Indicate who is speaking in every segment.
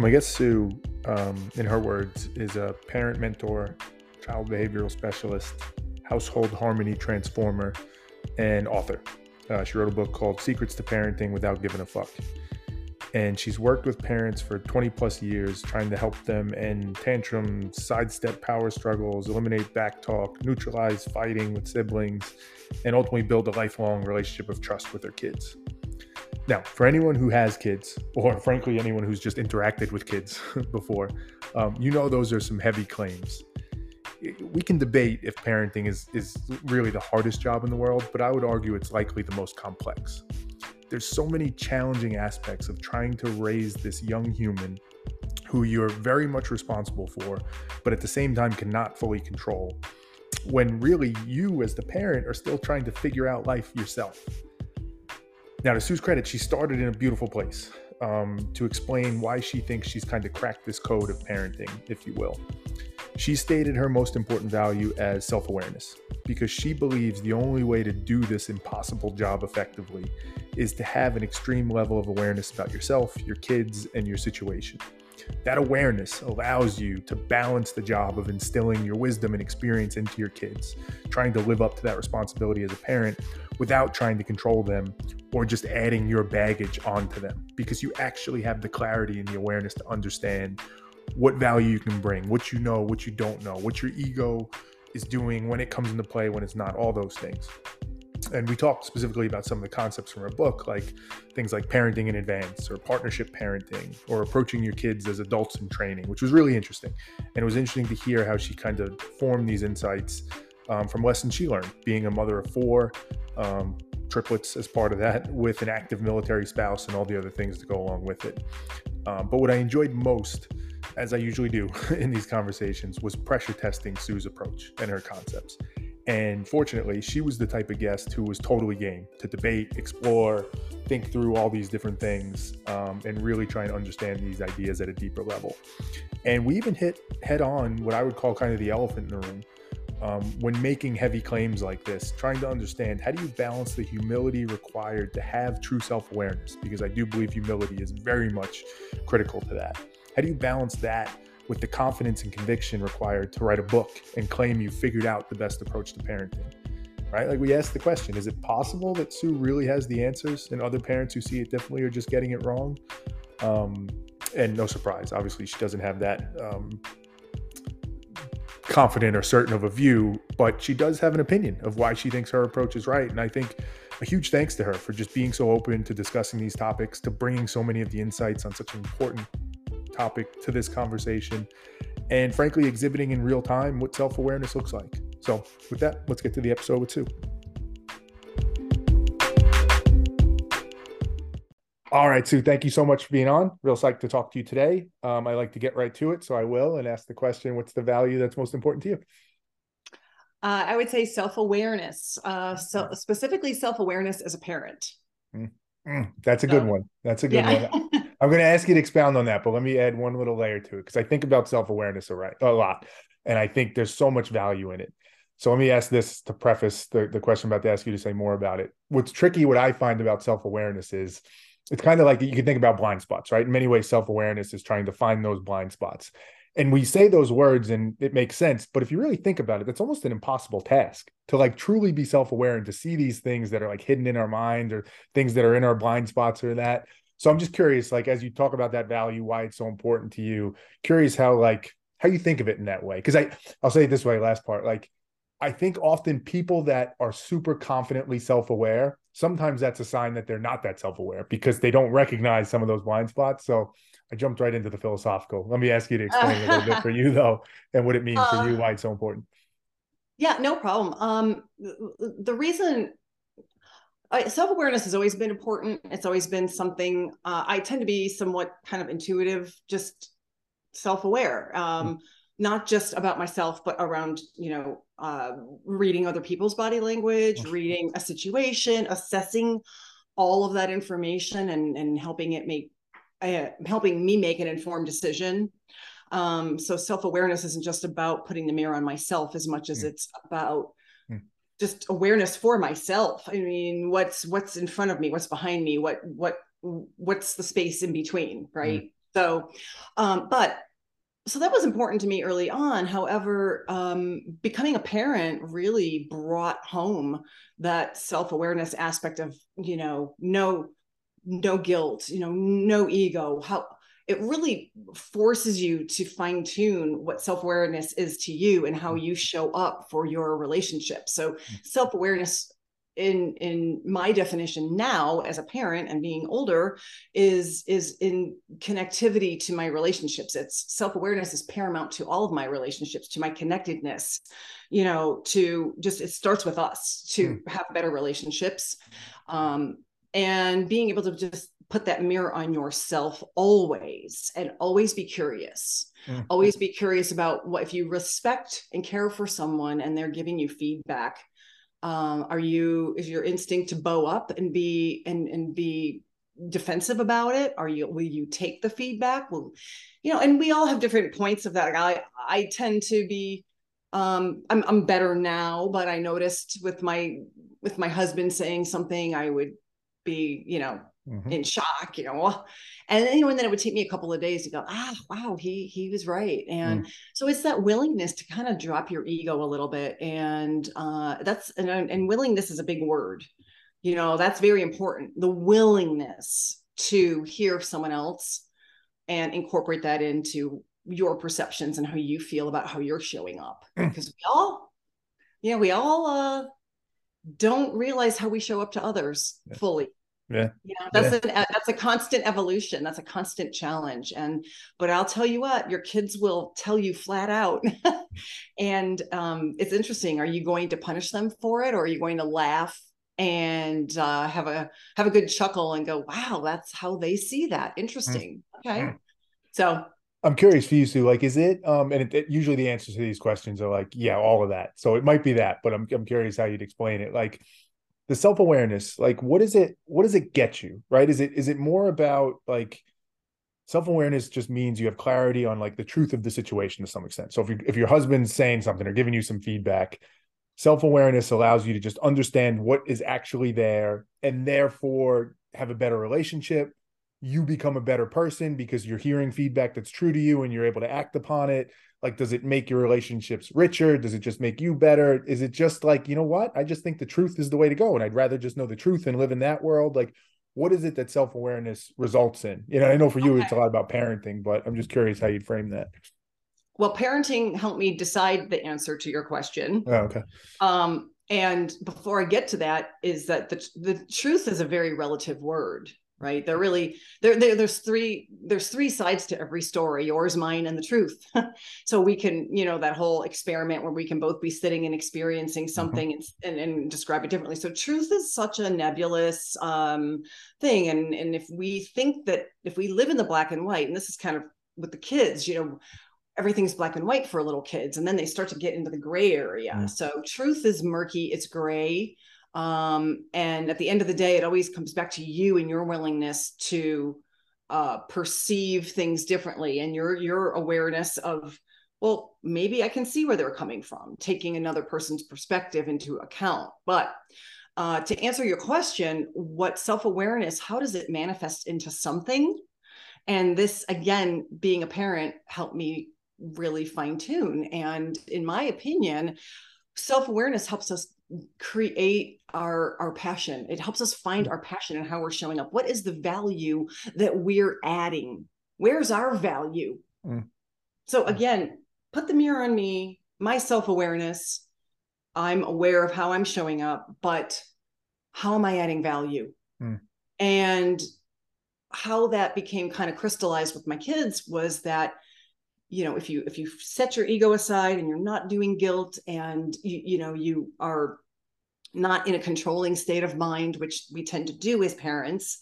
Speaker 1: My Sue, um, in her words, is a parent mentor, child behavioral specialist, household harmony transformer, and author. Uh, she wrote a book called Secrets to Parenting Without Giving a Fuck. And she's worked with parents for 20 plus years, trying to help them end tantrums, sidestep power struggles, eliminate backtalk, neutralize fighting with siblings, and ultimately build a lifelong relationship of trust with their kids. Now, for anyone who has kids, or frankly, anyone who's just interacted with kids before, um, you know those are some heavy claims we can debate if parenting is is really the hardest job in the world, but I would argue it's likely the most complex. There's so many challenging aspects of trying to raise this young human who you're very much responsible for, but at the same time cannot fully control. When really you, as the parent, are still trying to figure out life yourself. Now, to Sue's credit, she started in a beautiful place um, to explain why she thinks she's kind of cracked this code of parenting, if you will. She stated her most important value as self awareness because she believes the only way to do this impossible job effectively is to have an extreme level of awareness about yourself, your kids, and your situation. That awareness allows you to balance the job of instilling your wisdom and experience into your kids, trying to live up to that responsibility as a parent without trying to control them or just adding your baggage onto them because you actually have the clarity and the awareness to understand what value you can bring, what you know, what you don't know, what your ego is doing when it comes into play, when it's not, all those things. And we talked specifically about some of the concepts from her book, like things like parenting in advance or partnership parenting or approaching your kids as adults in training, which was really interesting. And it was interesting to hear how she kind of formed these insights um, from lessons she learned, being a mother of four, um, triplets as part of that, with an active military spouse and all the other things to go along with it. Um, but what I enjoyed most as I usually do in these conversations, was pressure testing Sue's approach and her concepts. And fortunately, she was the type of guest who was totally game to debate, explore, think through all these different things, um, and really try and understand these ideas at a deeper level. And we even hit head on what I would call kind of the elephant in the room. Um, when making heavy claims like this, trying to understand how do you balance the humility required to have true self awareness? Because I do believe humility is very much critical to that. How do you balance that with the confidence and conviction required to write a book and claim you figured out the best approach to parenting? Right? Like we asked the question, is it possible that Sue really has the answers and other parents who see it differently are just getting it wrong? Um, and no surprise, obviously, she doesn't have that um, confident or certain of a view, but she does have an opinion of why she thinks her approach is right. And I think a huge thanks to her for just being so open to discussing these topics, to bringing so many of the insights on such an important topic to this conversation and frankly exhibiting in real time what self awareness looks like. So, with that, let's get to the episode with Sue. All right, Sue, thank you so much for being on. Real psyched to talk to you today. Um, I like to get right to it, so I will and ask the question what's the value that's most important to you?
Speaker 2: Uh, I would say self awareness, uh, so specifically self awareness as a parent.
Speaker 1: Mm, mm, that's a good one. That's a good yeah. one. I'm going to ask you to expound on that, but let me add one little layer to it because I think about self awareness a, right, a lot, and I think there's so much value in it. So let me ask this to preface the, the question I'm about to ask you to say more about it. What's tricky, what I find about self awareness is it's kind of like you can think about blind spots, right? In many ways, self awareness is trying to find those blind spots. And we say those words and it makes sense. But if you really think about it, that's almost an impossible task to like truly be self aware and to see these things that are like hidden in our mind or things that are in our blind spots or that. So I'm just curious, like as you talk about that value, why it's so important to you. Curious how like how you think of it in that way. Because I I'll say it this way, last part, like I think often people that are super confidently self-aware, sometimes that's a sign that they're not that self-aware because they don't recognize some of those blind spots. So I jumped right into the philosophical. Let me ask you to explain a little bit for you though, and what it means uh, for you, uh, why it's so important.
Speaker 2: Yeah, no problem. Um, the reason self awareness has always been important. It's always been something uh, I tend to be somewhat kind of intuitive, just self aware, um, mm-hmm. not just about myself, but around, you know, uh, reading other people's body language, reading a situation, assessing all of that information and, and helping it make, uh, helping me make an informed decision. Um, so self awareness isn't just about putting the mirror on myself as much as mm-hmm. it's about just awareness for myself. I mean what's what's in front of me what's behind me what what what's the space in between right? So, um, but so that was important to me early on. However, um, becoming a parent really brought home that self awareness aspect of, you know, no, no guilt, you know, no ego. How it really forces you to fine tune what self awareness is to you and how you show up for your relationship. So, mm. self awareness in in my definition now as a parent and being older is is in connectivity to my relationships it's self-awareness is paramount to all of my relationships to my connectedness you know to just it starts with us to mm. have better relationships um and being able to just put that mirror on yourself always and always be curious mm. always be curious about what if you respect and care for someone and they're giving you feedback um, are you is your instinct to bow up and be and and be defensive about it? Are you will you take the feedback? Will you know and we all have different points of that. I i tend to be um i'm i'm better now but i noticed with my with my husband saying something i would be you know mm-hmm. in shock, you know. And then, you know, and then it would take me a couple of days to go, ah, wow, he he was right. And mm. so it's that willingness to kind of drop your ego a little bit. And uh, that's and, and willingness is a big word. You know, that's very important. The willingness to hear someone else and incorporate that into your perceptions and how you feel about how you're showing up. Mm. Because we all, you know, we all uh don't realize how we show up to others yeah. fully
Speaker 1: yeah.
Speaker 2: Know, that's yeah. a that's a constant evolution. That's a constant challenge. And but I'll tell you what, your kids will tell you flat out. and um, it's interesting. Are you going to punish them for it or are you going to laugh and uh, have a have a good chuckle and go, wow, that's how they see that. Mm. Interesting. Mm. Okay. Mm. So
Speaker 1: I'm curious for you, Sue. Like, is it? Um, and it, it, usually the answers to these questions are like, yeah, all of that. So it might be that, but I'm I'm curious how you'd explain it. Like, the self-awareness like what is it what does it get you right? Is it is it more about like self-awareness just means you have clarity on like the truth of the situation to some extent. So if you if your husband's saying something or giving you some feedback self-awareness allows you to just understand what is actually there and therefore have a better relationship. You become a better person because you're hearing feedback that's true to you and you're able to act upon it like does it make your relationships richer? Does it just make you better? Is it just like you know what? I just think the truth is the way to go and i'd rather just know the truth and live in that world. Like what is it that self-awareness results in? You know i know for you okay. it's a lot about parenting but i'm just curious how you'd frame that.
Speaker 2: Well parenting helped me decide the answer to your question.
Speaker 1: Oh, okay.
Speaker 2: Um and before i get to that is that the, the truth is a very relative word right they're really there there's three there's three sides to every story yours mine and the truth so we can you know that whole experiment where we can both be sitting and experiencing mm-hmm. something mm-hmm. and, and, and describe it differently so truth is such a nebulous um, thing and and if we think that if we live in the black and white and this is kind of with the kids you know everything's black and white for little kids and then they start to get into the gray area mm. so truth is murky it's gray um, and at the end of the day it always comes back to you and your willingness to uh, perceive things differently and your your awareness of well maybe i can see where they're coming from taking another person's perspective into account. But uh, to answer your question what self-awareness how does it manifest into something? And this again being a parent helped me really fine tune and in my opinion self-awareness helps us create our our passion it helps us find mm. our passion and how we're showing up what is the value that we're adding where's our value mm. so mm. again put the mirror on me my self-awareness i'm aware of how i'm showing up but how am i adding value mm. and how that became kind of crystallized with my kids was that you know if you if you set your ego aside and you're not doing guilt and you you know you are not in a controlling state of mind which we tend to do as parents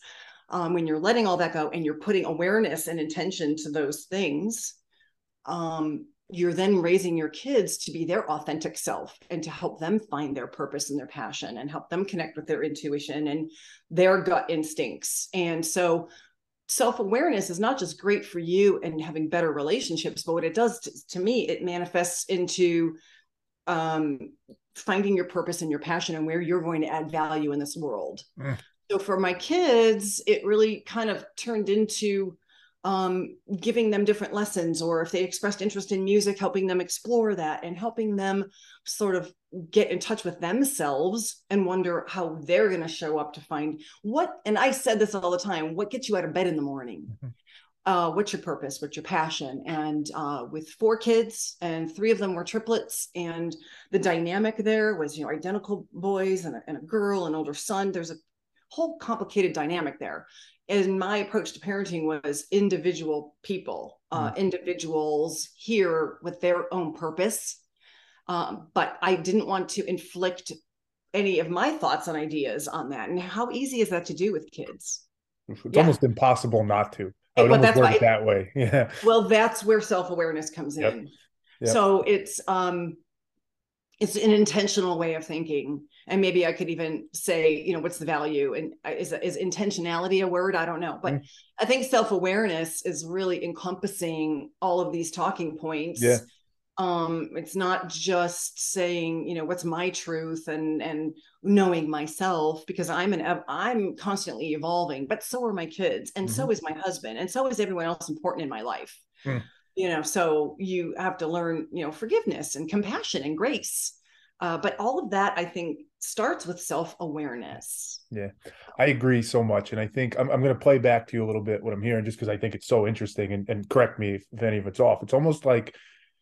Speaker 2: um, when you're letting all that go and you're putting awareness and intention to those things um, you're then raising your kids to be their authentic self and to help them find their purpose and their passion and help them connect with their intuition and their gut instincts. And so self-awareness is not just great for you and having better relationships but what it does to, to me it manifests into um, finding your purpose and your passion and where you're going to add value in this world mm. so for my kids it really kind of turned into um, giving them different lessons, or if they expressed interest in music, helping them explore that and helping them sort of get in touch with themselves and wonder how they're going to show up to find what. And I said this all the time what gets you out of bed in the morning? Mm-hmm. Uh, what's your purpose? What's your passion? And uh, with four kids, and three of them were triplets, and the dynamic there was, you know, identical boys and a, and a girl, an older son. There's a whole complicated dynamic there and my approach to parenting was individual people uh, mm. individuals here with their own purpose um, but i didn't want to inflict any of my thoughts and ideas on that and how easy is that to do with kids
Speaker 1: it's yeah. almost impossible not to would almost word it that way. Yeah.
Speaker 2: Well that's where self-awareness comes yep. in. Yep. so it's um it's an intentional way of thinking. And maybe i could even say you know what's the value? And uh, is, is intentionality a word? I don't know. But mm. i think self-awareness is really encompassing all of these talking points
Speaker 1: yeah
Speaker 2: um it's not just saying you know what's my truth and and knowing myself because i'm an i'm constantly evolving but so are my kids and mm-hmm. so is my husband and so is everyone else important in my life mm. you know so you have to learn you know forgiveness and compassion and grace uh, but all of that, I think, starts with self awareness.
Speaker 1: Yeah, I agree so much. And I think I'm, I'm going to play back to you a little bit what I'm hearing just because I think it's so interesting. And, and correct me if, if any of it's off. It's almost like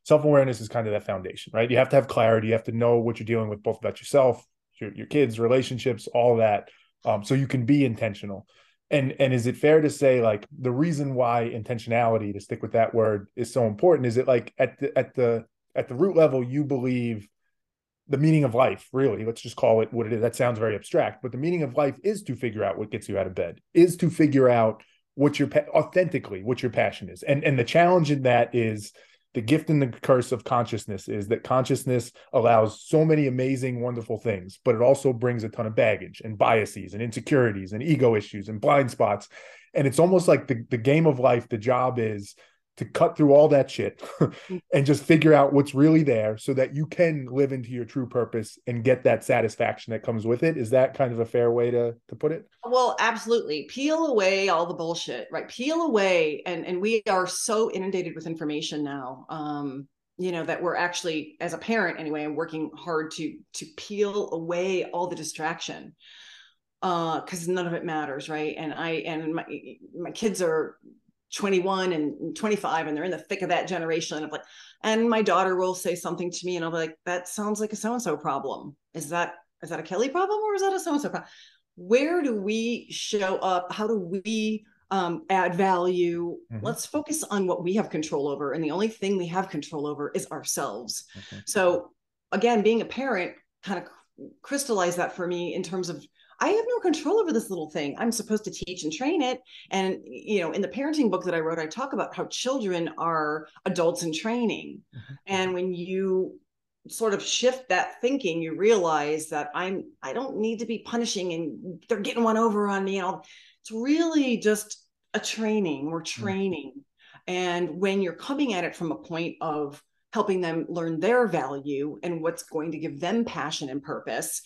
Speaker 1: self awareness is kind of that foundation, right? You have to have clarity. You have to know what you're dealing with, both about yourself, your, your kids, relationships, all that. Um, so you can be intentional. And and is it fair to say like the reason why intentionality, to stick with that word, is so important? Is it like at the at the at the root level you believe the meaning of life, really, let's just call it what it is. That sounds very abstract, but the meaning of life is to figure out what gets you out of bed, is to figure out what your authentically what your passion is. And and the challenge in that is the gift and the curse of consciousness is that consciousness allows so many amazing, wonderful things, but it also brings a ton of baggage and biases and insecurities and ego issues and blind spots. And it's almost like the, the game of life, the job is to cut through all that shit and just figure out what's really there so that you can live into your true purpose and get that satisfaction that comes with it. Is that kind of a fair way to to put it?
Speaker 2: Well absolutely. Peel away all the bullshit right? Peel away and and we are so inundated with information now um you know that we're actually as a parent anyway i'm working hard to to peel away all the distraction uh because none of it matters right? And i and my my kids are 21 and 25 and they're in the thick of that generation of like and my daughter will say something to me and i'll be like that sounds like a so-and-so problem is that is that a kelly problem or is that a so-and-so problem where do we show up how do we um, add value mm-hmm. let's focus on what we have control over and the only thing we have control over is ourselves okay. so again being a parent kind of crystallized that for me in terms of I have no control over this little thing. I'm supposed to teach and train it. And, you know, in the parenting book that I wrote, I talk about how children are adults in training. Mm-hmm. And when you sort of shift that thinking, you realize that I'm, I don't need to be punishing and they're getting one over on me. I'll, it's really just a training. We're mm-hmm. training. Mm-hmm. And when you're coming at it from a point of helping them learn their value and what's going to give them passion and purpose,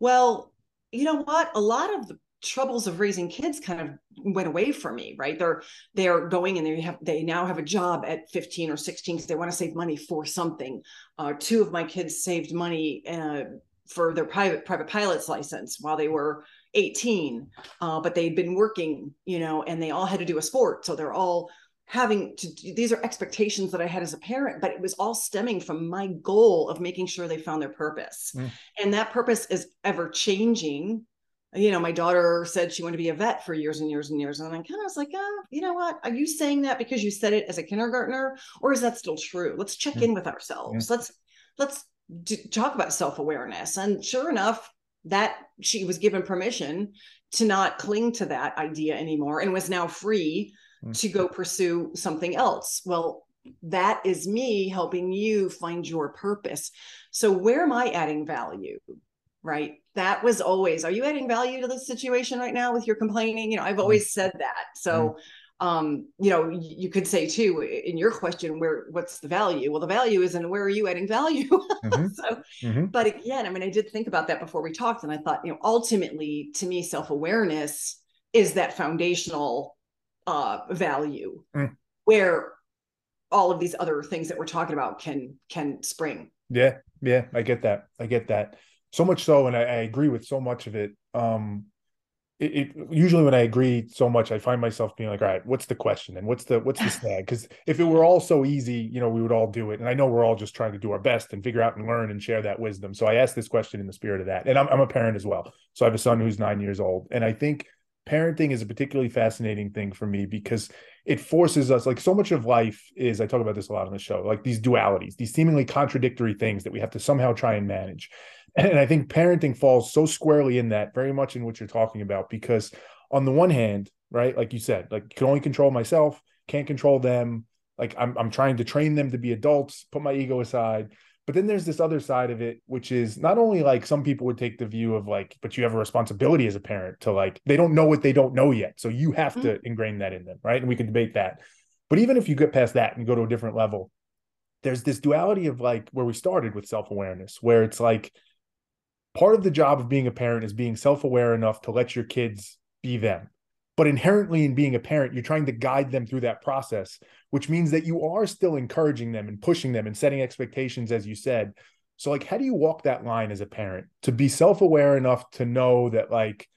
Speaker 2: well, you know what? A lot of the troubles of raising kids kind of went away for me right they're they're going and they have they now have a job at 15 or 16 because they want to save money for something uh, two of my kids saved money uh, for their private private pilot's license while they were 18 uh, but they'd been working you know and they all had to do a sport so they're all having to these are expectations that i had as a parent but it was all stemming from my goal of making sure they found their purpose mm. and that purpose is ever changing you know my daughter said she wanted to be a vet for years and years and years and i kind of was like oh, you know what are you saying that because you said it as a kindergartner or is that still true let's check mm. in with ourselves mm. let's let's d- talk about self-awareness and sure enough that she was given permission to not cling to that idea anymore and was now free. To go pursue something else. Well, that is me helping you find your purpose. So, where am I adding value? Right. That was always, are you adding value to the situation right now with your complaining? You know, I've mm. always said that. So, mm. um, you know, you could say too in your question, where what's the value? Well, the value is in where are you adding value? Mm-hmm. so, mm-hmm. but again, I mean, I did think about that before we talked, and I thought, you know, ultimately to me, self awareness is that foundational uh, value
Speaker 1: Mm.
Speaker 2: where all of these other things that we're talking about can can spring.
Speaker 1: Yeah, yeah, I get that. I get that. So much so, and I, I agree with so much of it. Um, it, it usually when I agree so much, I find myself being like, all right, what's the question and what's the what's the snag? Because if it were all so easy, you know, we would all do it. And I know we're all just trying to do our best and figure out and learn and share that wisdom. So I asked this question in the spirit of that. And I'm I'm a parent as well. So I have a son who's nine years old, and I think parenting is a particularly fascinating thing for me because it forces us like so much of life is i talk about this a lot on the show like these dualities these seemingly contradictory things that we have to somehow try and manage. And i think parenting falls so squarely in that very much in what you're talking about because on the one hand right like you said like can only control myself can't control them like I'm, I'm trying to train them to be adults put my ego aside but then there's this other side of it, which is not only like some people would take the view of like, but you have a responsibility as a parent to like, they don't know what they don't know yet. So you have mm-hmm. to ingrain that in them. Right. And we can debate that. But even if you get past that and go to a different level, there's this duality of like where we started with self awareness, where it's like part of the job of being a parent is being self aware enough to let your kids be them but inherently in being a parent you're trying to guide them through that process which means that you are still encouraging them and pushing them and setting expectations as you said. So like how do you walk that line as a parent? To be self-aware enough to know that like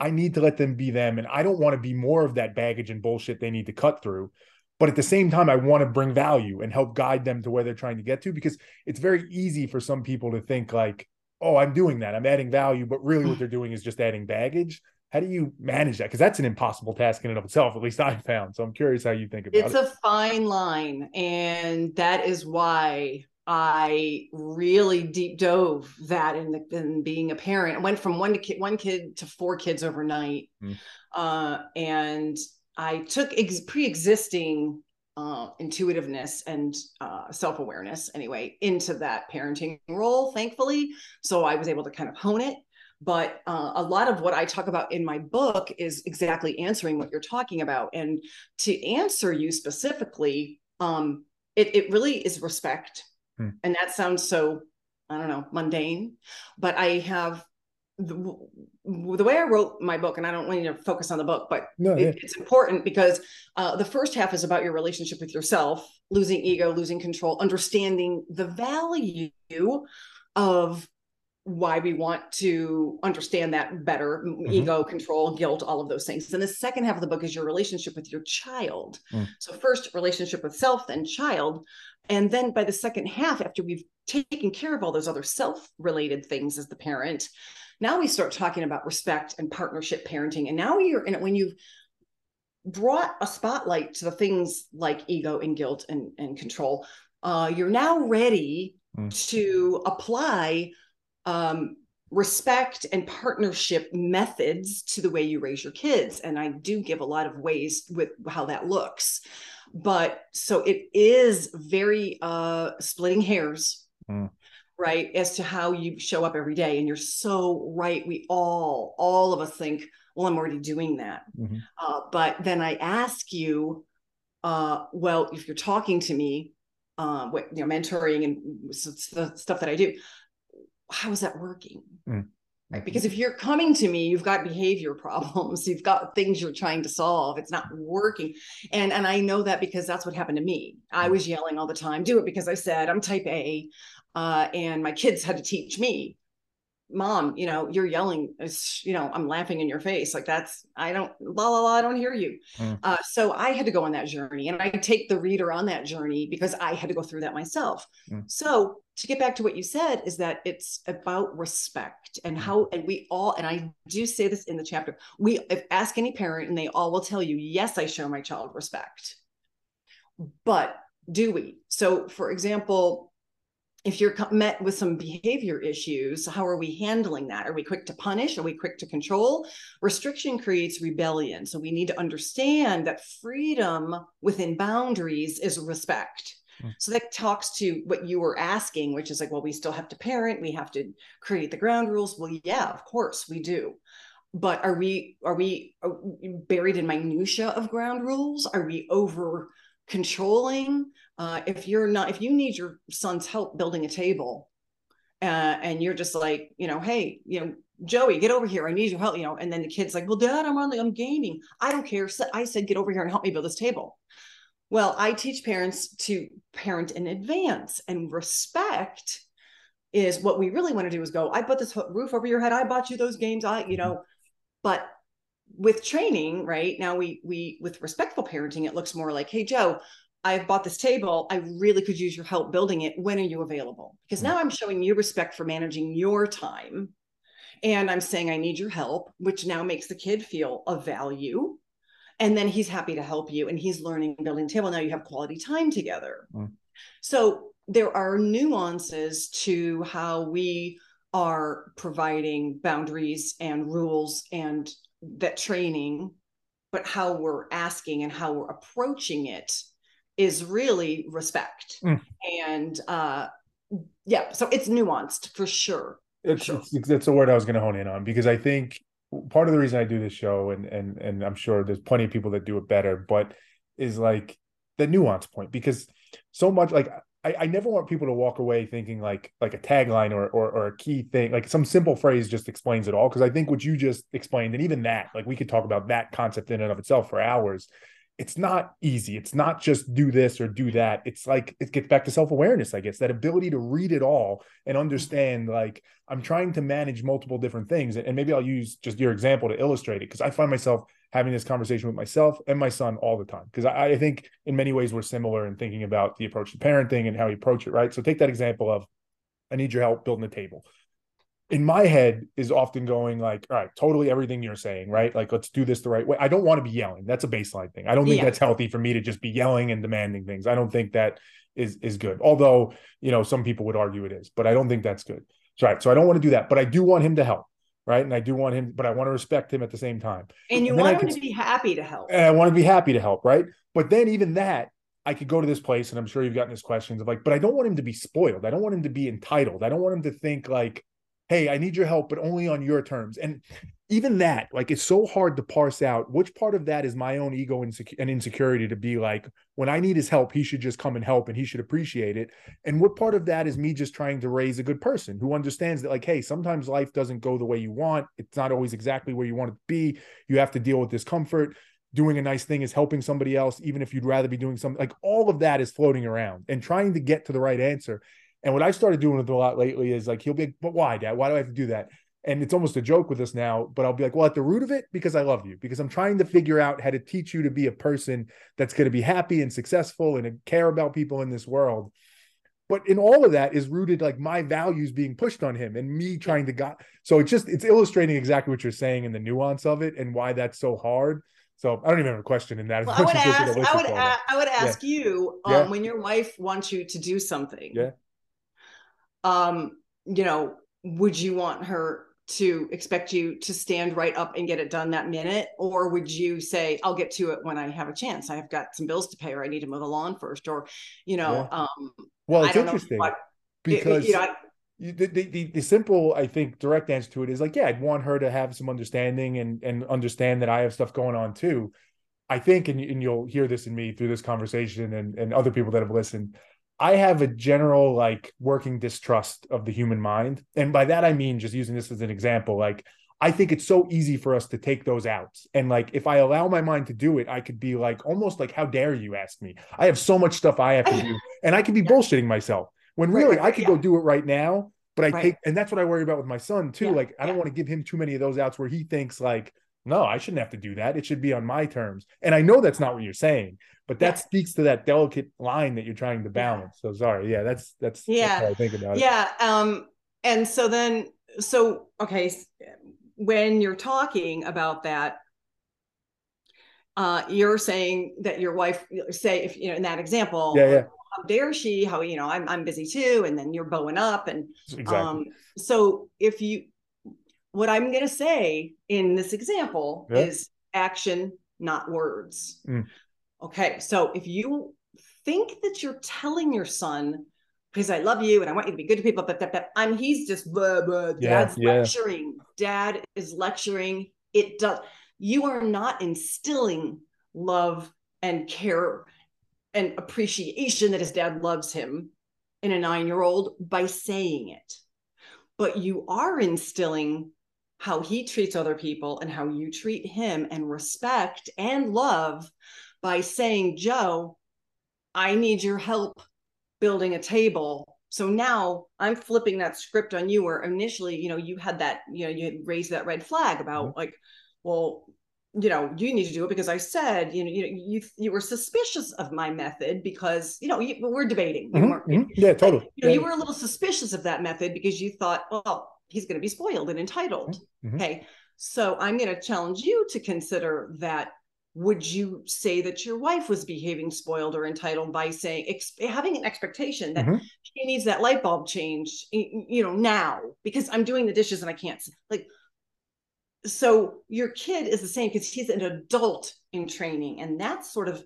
Speaker 1: i need to let them be them and i don't want to be more of that baggage and bullshit they need to cut through. But at the same time i want to bring value and help guide them to where they're trying to get to because it's very easy for some people to think like oh i'm doing that. I'm adding value but really what mm. they're doing is just adding baggage how do you manage that? Because that's an impossible task in and of itself, at least I've found. So I'm curious how you think about
Speaker 2: it's
Speaker 1: it.
Speaker 2: It's a fine line. And that is why I really deep dove that in, the, in being a parent. I went from one to kid, one kid to four kids overnight. Mm. Uh, and I took ex- pre-existing uh, intuitiveness and uh, self-awareness anyway into that parenting role, thankfully. So I was able to kind of hone it but uh, a lot of what i talk about in my book is exactly answering what you're talking about and to answer you specifically um, it, it really is respect hmm. and that sounds so i don't know mundane but i have the, the, way I wrote my book, and I don't want you to focus on the book, but no, yeah. it's important because uh, the first half is about your relationship with yourself, losing ego, losing control, understanding the value of why we want to understand that better mm-hmm. ego control guilt all of those things then the second half of the book is your relationship with your child mm. so first relationship with self then child and then by the second half after we've taken care of all those other self related things as the parent now we start talking about respect and partnership parenting and now you're in it when you've brought a spotlight to the things like ego and guilt and, and control uh, you're now ready mm. to apply um, respect and partnership methods to the way you raise your kids. And I do give a lot of ways with how that looks. But so it is very uh, splitting hairs. Mm. Right, as to how you show up every day. And you're so right. We all, all of us think, well, I'm already doing that. Mm-hmm. Uh, but then I ask you, uh, well, if you're talking to me, uh, what you know, mentoring and the stuff that I do, how is that working? Mm. Right? Because if you're coming to me, you've got behavior problems, you've got things you're trying to solve. It's not working. And and I know that because that's what happened to me. I mm. was yelling all the time, do it because I said I'm type A. Uh, and my kids had to teach me mom you know you're yelling you know i'm laughing in your face like that's i don't la la la i don't hear you mm. uh, so i had to go on that journey and i take the reader on that journey because i had to go through that myself mm. so to get back to what you said is that it's about respect and mm. how and we all and i do say this in the chapter we ask any parent and they all will tell you yes i show my child respect but do we so for example if you're met with some behavior issues, how are we handling that? Are we quick to punish? Are we quick to control? Restriction creates rebellion. So we need to understand that freedom within boundaries is respect. Hmm. So that talks to what you were asking, which is like, well, we still have to parent, we have to create the ground rules. Well, yeah, of course we do. But are we are we uh, buried in minutia of ground rules? Are we over controlling? Uh, if you're not if you need your son's help building a table uh, and you're just like you know hey you know Joey, get over here. I need your help. You know, and then the kid's like, well, dad, I'm on the I'm gaming. I don't care. So I said, get over here and help me build this table. Well, I teach parents to parent in advance and respect is what we really want to do is go, I put this roof over your head. I bought you those games. I, you mm-hmm. know, but with training, right now we, we, with respectful parenting, it looks more like, Hey, Joe, I've bought this table. I really could use your help building it. When are you available? Because mm-hmm. now I'm showing you respect for managing your time. And I'm saying, I need your help, which now makes the kid feel of value. And then he's happy to help you and he's learning building table. Now you have quality time together. Mm. So there are nuances to how we are providing boundaries and rules and that training, but how we're asking and how we're approaching it is really respect. Mm. And uh, yeah, so it's nuanced for sure.
Speaker 1: It's, sure. it's, a word I was going to hone in on because I think part of the reason I do this show, and and and I'm sure there's plenty of people that do it better, but is like the nuance point because so much like I, I never want people to walk away thinking like like a tagline or, or or a key thing like some simple phrase just explains it all because I think what you just explained and even that like we could talk about that concept in and of itself for hours it's not easy. It's not just do this or do that. It's like it gets back to self-awareness, I guess, that ability to read it all and understand like I'm trying to manage multiple different things. And maybe I'll use just your example to illustrate it because I find myself having this conversation with myself and my son all the time. Because I, I think in many ways we're similar in thinking about the approach to parenting and how we approach it, right? So take that example of I need your help building a table in my head is often going like, all right, totally everything you're saying, right? Like, let's do this the right way. I don't want to be yelling. That's a baseline thing. I don't think yeah. that's healthy for me to just be yelling and demanding things. I don't think that is is good. Although, you know, some people would argue it is, but I don't think that's good. So, right. So I don't want to do that, but I do want him to help. Right. And I do want him, but I want to respect him at the same time.
Speaker 2: And you and want him to be happy to help.
Speaker 1: And I want to be happy to help. Right. But then even that, I could go to this place, and I'm sure you've gotten this questions of like, but I don't want him to be spoiled. I don't want him to be entitled. I don't want him to think like, hey, I need your help, but only on your terms. And even that, like, it's so hard to parse out which part of that is my own ego and insecurity to be like, when I need his help, he should just come and help and he should appreciate it. And what part of that is me just trying to raise a good person who understands that, like, hey, sometimes life doesn't go the way you want. It's not always exactly where you want it to be. You have to deal with discomfort. Doing a nice thing is helping somebody else, even if you'd rather be doing something like all of that is floating around and trying to get to the right answer. And what I started doing with a lot lately is like, he'll be like, but why, dad? Why do I have to do that? And it's almost a joke with us now, but I'll be like, well, at the root of it, because I love you, because I'm trying to figure out how to teach you to be a person that's going to be happy and successful and care about people in this world. But in all of that is rooted like my values being pushed on him and me trying to got. So it's just, it's illustrating exactly what you're saying and the nuance of it and why that's so hard. So I don't even have a question in that.
Speaker 2: Well, I would ask, I would, I would ask yeah. you um, yeah. when your wife wants you to do something.
Speaker 1: Yeah
Speaker 2: um, you know, would you want her to expect you to stand right up and get it done that minute? Or would you say, I'll get to it when I have a chance? I have got some bills to pay, or I need to mow the lawn first, or, you know, yeah. um,
Speaker 1: well, it's interesting what, because. You know, the, the, the simple I think direct answer to it is like yeah I'd want her to have some understanding and and understand that I have stuff going on too. I think and, and you'll hear this in me through this conversation and and other people that have listened. I have a general like working distrust of the human mind. And by that, I mean, just using this as an example, like, I think it's so easy for us to take those out. And like, if I allow my mind to do it, I could be like, almost like, how dare you ask me? I have so much stuff I have to do. And I could be yeah. bullshitting myself when really right, I could yeah. go do it right now. But I right. take, and that's what I worry about with my son too. Yeah. Like, I don't want to give him too many of those outs where he thinks, like, no, I shouldn't have to do that. It should be on my terms. And I know that's not what you're saying, but that yeah. speaks to that delicate line that you're trying to balance. So sorry. Yeah, that's that's
Speaker 2: yeah.
Speaker 1: That's I think about
Speaker 2: yeah. it. Yeah. Um, and so then so okay, when you're talking about that, uh, you're saying that your wife say if you know in that example,
Speaker 1: yeah, yeah.
Speaker 2: how dare she? How you know I'm I'm busy too, and then you're bowing up, and exactly. um, so if you what I'm going to say in this example yeah. is action, not words. Mm. Okay. So if you think that you're telling your son, because I love you and I want you to be good to people, but, but, but I'm he's just blah, blah, dad's yeah, lecturing. Dad is lecturing. It does you are not instilling love and care and appreciation that his dad loves him in a nine-year-old by saying it. But you are instilling how he treats other people and how you treat him and respect and love by saying, Joe, I need your help building a table. So now I'm flipping that script on you where initially, you know, you had that, you know, you raised that red flag about mm-hmm. like, well, you know, you need to do it because I said, you know, you you, you were suspicious of my method because, you know, you, we're debating.
Speaker 1: Mm-hmm, mm-hmm. Yeah, totally.
Speaker 2: You know, yeah. you were a little suspicious of that method because you thought, well, he's going to be spoiled and entitled. Mm-hmm. Okay. So I'm going to challenge you to consider that. Would you say that your wife was behaving spoiled or entitled by saying, ex- having an expectation that mm-hmm. she needs that light bulb change, you know, now because I'm doing the dishes and I can't, like, so your kid is the same because he's an adult in training and that's sort of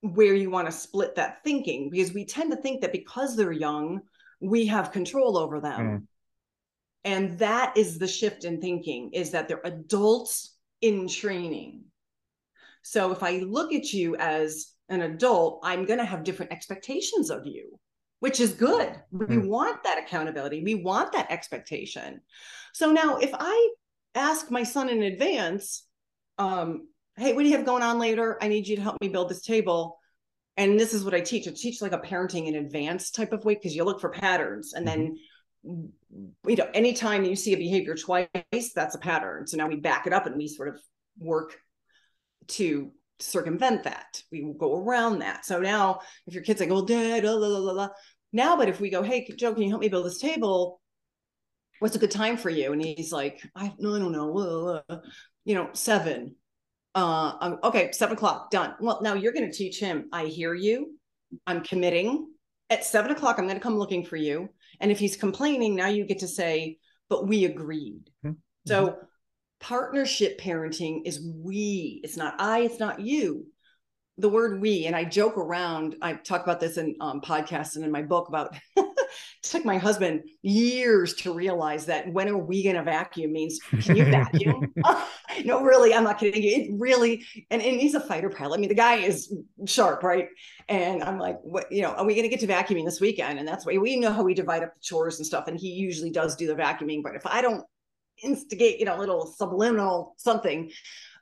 Speaker 2: where you want to split that thinking because we tend to think that because they're young we have control over them mm. and that is the shift in thinking is that they're adults in training so if i look at you as an adult i'm going to have different expectations of you which is good we mm. want that accountability we want that expectation so now if i ask my son in advance, um, hey, what do you have going on later? I need you to help me build this table. And this is what I teach. I teach like a parenting in advance type of way because you look for patterns. And then, mm-hmm. you know, anytime you see a behavior twice, that's a pattern. So now we back it up and we sort of work to circumvent that. We will go around that. So now if your kid's like, well, dad, blah, blah, blah, blah. now, but if we go, hey, Joe, can you help me build this table? what's a good time for you? And he's like, I, no, I don't know. You know, seven. Uh, I'm, okay, seven o'clock, done. Well, now you're going to teach him. I hear you. I'm committing. At seven o'clock, I'm going to come looking for you. And if he's complaining, now you get to say, but we agreed. Mm-hmm. So partnership parenting is we. It's not I. It's not you the word we and i joke around i talk about this in um, podcasts and in my book about it took my husband years to realize that when are we going to vacuum means can you vacuum no really i'm not kidding you it really and, and he's a fighter pilot i mean the guy is sharp right and i'm like what you know are we going to get to vacuuming this weekend and that's why we know how we divide up the chores and stuff and he usually does do the vacuuming but if i don't instigate you know a little subliminal something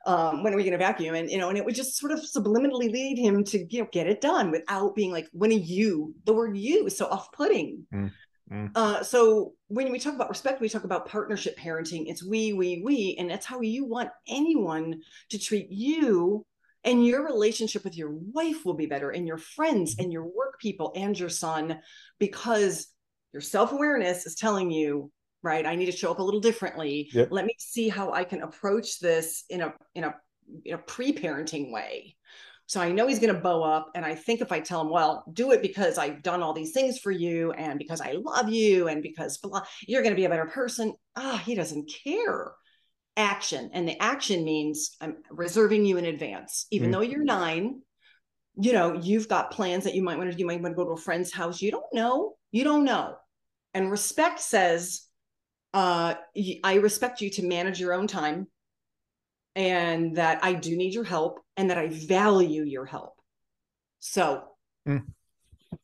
Speaker 2: um, when are we going to vacuum? And, you know, and it would just sort of subliminally lead him to, you know, get it done without being like, when are you, the word you is so off putting. Mm. Mm. Uh, so when we talk about respect, we talk about partnership parenting. It's we, we, we, and that's how you want anyone to treat you. And your relationship with your wife will be better, and your friends, and your work people, and your son, because your self awareness is telling you right? I need to show up a little differently. Yep. let me see how i can approach this in a in a in a pre-parenting way. So i know he's going to bow up and i think if i tell him well do it because i've done all these things for you and because i love you and because blah, you're going to be a better person ah he doesn't care. Action and the action means i'm reserving you in advance. Even mm though you're nine you know you've got plans that you might want to you might want to go to a friend's house. You don't know. You don't know. And respect says uh, I respect you to manage your own time and that I do need your help and that I value your help. So, mm.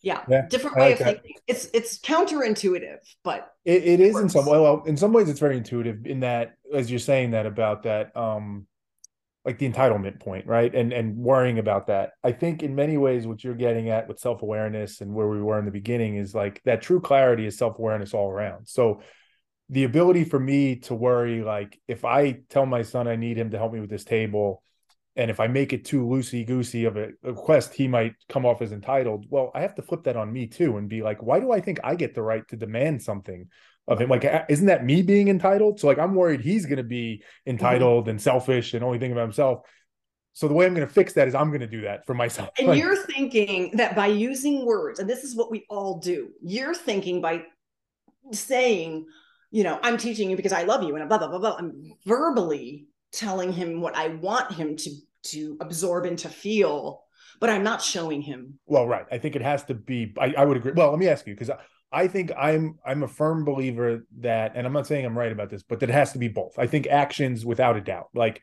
Speaker 2: yeah, yeah, different way like of thinking. It's it's counterintuitive, but
Speaker 1: it, it, it is works. in some well, in some ways it's very intuitive in that as you're saying that about that um like the entitlement point, right? And and worrying about that. I think in many ways what you're getting at with self-awareness and where we were in the beginning is like that true clarity is self-awareness all around. So the ability for me to worry like if i tell my son i need him to help me with this table and if i make it too loosey goosey of a request he might come off as entitled well i have to flip that on me too and be like why do i think i get the right to demand something of him like isn't that me being entitled so like i'm worried he's going to be mm-hmm. entitled mm-hmm. and selfish and only think about himself so the way i'm going to fix that is i'm going to do that for myself
Speaker 2: and like, you're thinking that by using words and this is what we all do you're thinking by saying you know, I'm teaching you because I love you and blah, blah, blah, blah. I'm verbally telling him what I want him to to absorb and to feel, but I'm not showing him.
Speaker 1: Well, right. I think it has to be, I, I would agree. Well, let me ask you, because I, I think I'm I'm a firm believer that, and I'm not saying I'm right about this, but that it has to be both. I think actions without a doubt. Like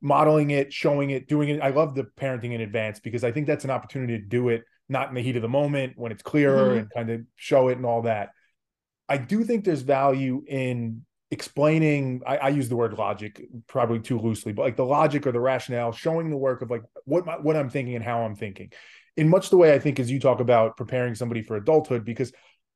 Speaker 1: modeling it, showing it, doing it. I love the parenting in advance because I think that's an opportunity to do it not in the heat of the moment when it's clearer mm-hmm. and kind of show it and all that. I do think there's value in explaining I, I, use the word logic probably too loosely but like the logic or the rationale showing the work of like what my, what i'm thinking and how i'm thinking. In much the way i think as you talk about preparing somebody for adulthood because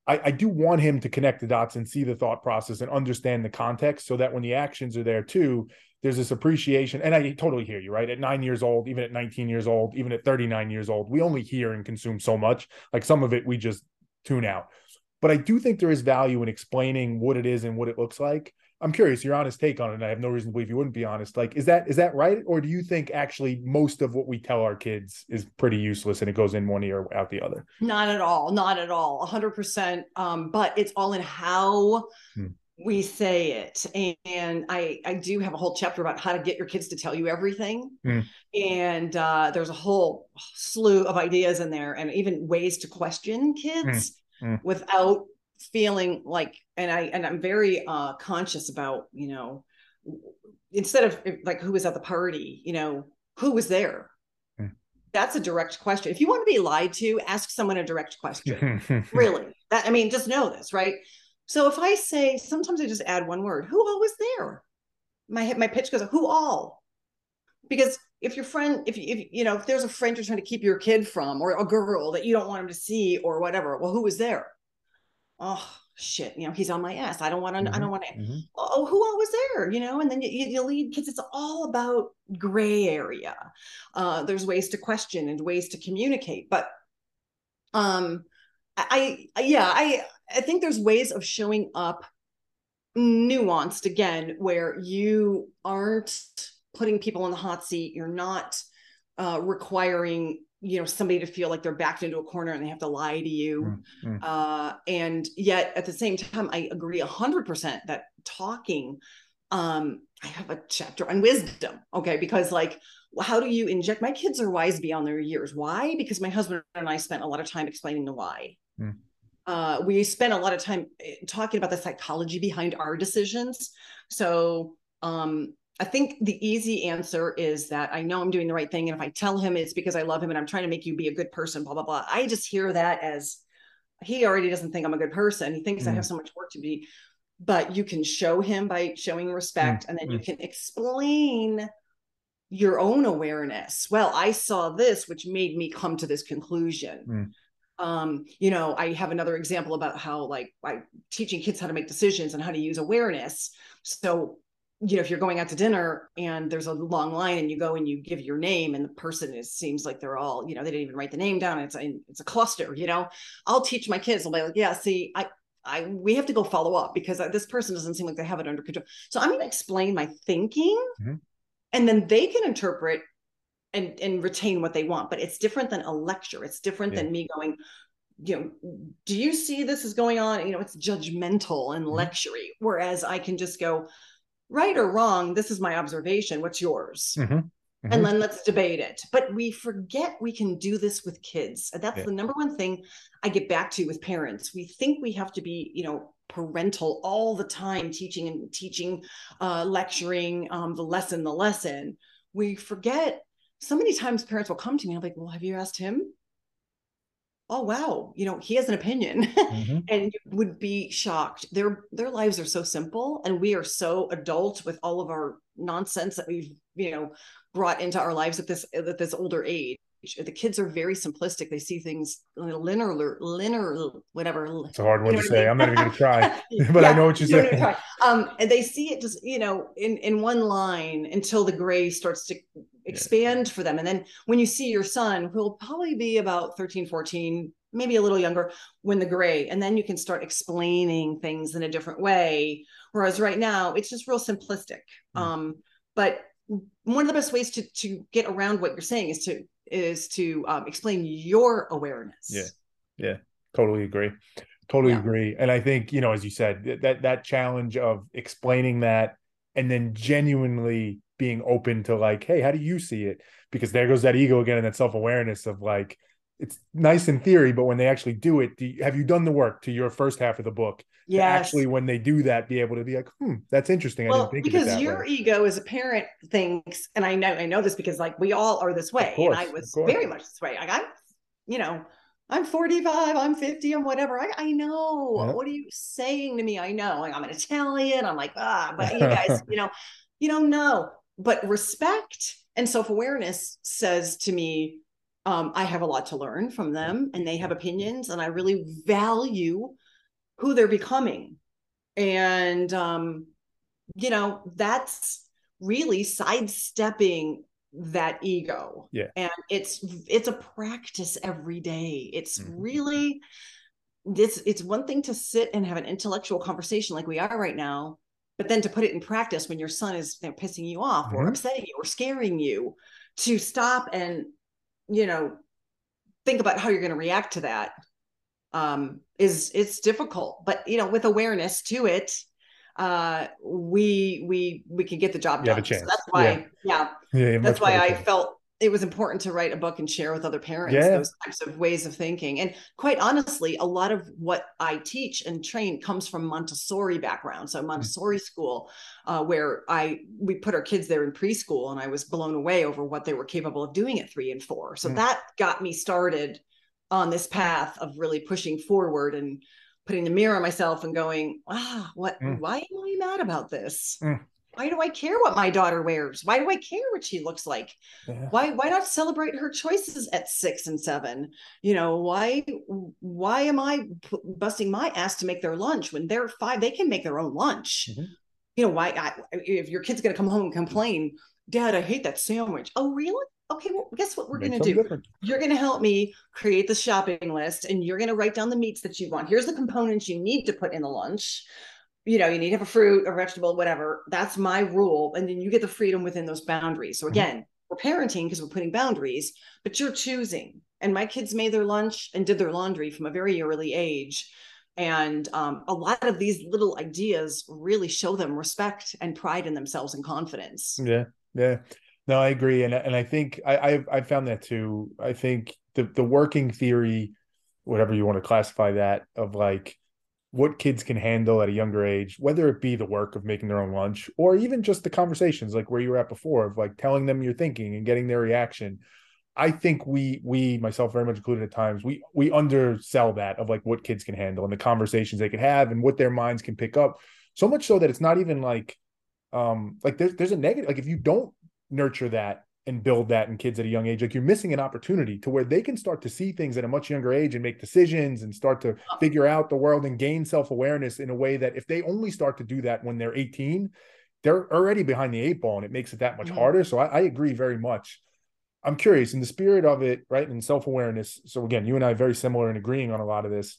Speaker 1: I, I do want him to connect the dots and see the thought process and understand the context so that when the actions are there too there's this appreciation. And i totally hear you right? At nine years old even at 19 years old even at 39 years old we only hear and consume so much. Like some of it we just tune out but I do think there is value in explaining what it is and what it looks like. I'm curious your honest take on it. And I have no reason to believe you wouldn't be honest. Like, is that is that right, or do you think actually most of what we tell our kids is pretty useless and it goes in one ear out the other?
Speaker 2: Not at all. Not at all. hundred percent. Um, but it's all in how. Hmm we say it and i i do have a whole chapter about how to get your kids to tell you everything mm. and uh, there's a whole slew of ideas in there and even ways to question kids mm. without feeling like and i and i'm very uh conscious about you know instead of like who was at the party you know who was there? Mm. that's a direct question. If you want to be lied to ask someone a direct question. Really. That i mean just know this right? So if i say sometimes i just add one word who all was there? My my pitch goes who all? Because if your friend if, if you know if there's a friend you're trying to keep your kid from or a girl that you don't want him to see or whatever well who was there oh shit you know he's on my ass i don't want to mm-hmm. i don't want to mm-hmm. oh who all was there you know and then you, you lead kids it's all about gray area uh, there's ways to question and ways to communicate but um I, I yeah i i think there's ways of showing up nuanced again where you aren't putting people in the hot seat. You're not uh, requiring you know somebody to feel like they're backed into a corner and they have to lie to you. Mm-hmm. uh, and yet at the same time i agree 100% that talking um i have a chapter on wisdom okay? Because like how do you inject my kids are wise beyond their years. Why? Because my husband and i spent a lot of time explaining the why. Mm. uh, we spent a lot of time eh, talking about the psychology behind our decisions. So um I think the easy answer is that I know I'm doing the right thing. And if I tell him it's because I love him and I'm trying to make you be a good person, blah, blah, blah. I just hear that as he already doesn't think I'm a good person. He thinks mm. I have mm. so much work to be, but you can show him by showing respect mm. and then mm. you can explain your own awareness. Well, I saw this, which made me come to this conclusion. Mm. Um, you know, I have another example about how like I teaching kids how to make decisions and how to use awareness. So you know, if you're going out to dinner and there's a long line and you go and you give your name and the person is seems like they're all, you know, they didn't even write the name down. It's a, it's a cluster, you know, I'll teach my kids. I'll be like, yeah, see, I, I, we have to go follow up because this person doesn't seem like they have it under control. So I'm going to explain my thinking mm-hmm. and then they can interpret and, and retain what they want. But it's different than a lecture. It's different yeah. than me going, you know, do you see this is going on? You know, it's judgmental and mm-hmm. lectury. Whereas I can just go, right or wrong, this is my observation. What's yours? Mm-hmm. Mm-hmm. And then let's debate it. But we forget we can do this with kids. And that's yeah. the number one thing I get back to with parents. We think we have to be, you know, parental all the time, teaching and teaching, uh, lecturing um, the lesson, the lesson. We forget so many times parents will come to me and I'm like, well, have you asked him? Oh wow you know he has an opinion. Mm-hmm. and you would be shocked. Their their lives are so simple and we are so adult with all of our nonsense that we've you know brought into our lives at this at this older age. The kids are very simplistic. They see things linear linear whatever
Speaker 1: it's a hard one to say. I am not even gonna try but yeah, i know what you're saying.
Speaker 2: um and they see it just you know in in one line until the gray starts to expand yeah. for them. And then when you see your son who'll probably be about 13 14 maybe a little younger when the gray and then you can start explaining things in a different way. Whereas right now it's just real simplistic. Mm. um but one of the best ways to to get around what you're saying is to is to um, explain your awareness.
Speaker 1: Yeah. Yeah. Totally agree. Totally yeah. agree. And i think you know as you said that that challenge of explaining that and then genuinely being open to like hey how do you see it because there goes that ego again and that self-awareness of like it's nice in theory but when they actually do it do you, have you done the work to your first half of the book
Speaker 2: yeah
Speaker 1: actually when they do that be able to be like hmm that's interesting
Speaker 2: well, because your way. ego as a parent thinks and i know i know this because like we all are this way course, and i was very much this way like i'm you know I'm 45, I'm 50, I'm whatever. I, I know.
Speaker 1: Yeah.
Speaker 2: What are you saying to me? I know. Like, I'm an Italian. I'm like, ah, but you guys, you know, you don't know. But respect and self-awareness says to me, um, I have a lot to learn from them and they have opinions, and I really value who they're becoming. And um, you know, that's really sidestepping that ego
Speaker 1: Yeah.
Speaker 2: and it's it's a practice every day it's
Speaker 1: Mhm.
Speaker 2: really it's it's one thing to sit and have an intellectual conversation like we are right now but then to put it in practice when your son is you know, pissing you off or
Speaker 1: Mhm.
Speaker 2: upsetting you or scaring you to stop and you know think about how you're going to react to that um is it's difficult. But you know with awareness to it uh we we we can get the job
Speaker 1: You have a
Speaker 2: done. So that's why yeah,
Speaker 1: Yeah,
Speaker 2: that's why I felt it was important to write a book and share with other parents
Speaker 1: Yeah.
Speaker 2: those types of ways of thinking. And quite honestly, a lot of what I teach and train comes from Montessori background.
Speaker 1: Mm.
Speaker 2: So Montessori school, uh, where I we put our kids there in preschool, and I was blown away over what they were capable of doing at three and four. So
Speaker 1: Mm.
Speaker 2: that got me started on this path of really pushing forward and putting the mirror on myself and going, ah, what?
Speaker 1: Mm.
Speaker 2: Why am I mad about this? Why do I care what my daughter wears? Why do I care what she looks like?
Speaker 1: Yeah.
Speaker 2: why why not celebrate her choices at six and seven you know why why am i p- busting my ass to make their lunch when they're five they can make their own lunch
Speaker 1: Mhm.
Speaker 2: you know why I, if your kid's going to come home and complain dad i hate that sandwich oh really okay well guess what we're going to do
Speaker 1: different.
Speaker 2: you're going to help me create the shopping list and you're going to write down the meats that you want here's the components you need to put in the lunch you know you need to have a fruit a vegetable whatever that's my rule and then you get the freedom within those boundaries so
Speaker 1: Mhm.
Speaker 2: again we're parenting because we're putting boundaries but you're choosing and my kids made their lunch and did their laundry from a very early age and um, a lot of these little ideas really show them respect and pride in themselves and confidence
Speaker 1: Yeah, yeah. No, I agree, and and I think I I've, I found that too. I think the the working theory, whatever you want to classify that, of like what kids can handle at a younger age, whether it be the work of making their own lunch or even just the conversations like where you were at before of like telling them you're thinking and getting their reaction. I think we we myself very much included at times we we undersell that of like what kids can handle and the conversations they can have and what their minds can pick up so much so that it's not even like um like there's there's a negative like if you don't nurture that and build that in kids at a young age like you're missing an opportunity to where they can start to see things at a much younger age and make decisions and start to figure out the world and gain self-awareness in a way that if they only start to do that when they're 18 they're already behind the eight ball and it makes it that much
Speaker 2: Mhm.
Speaker 1: harder. So I, I agree very much. I'm curious in the spirit of it right and self-awareness so again you and i are very similar and agreeing on a lot of this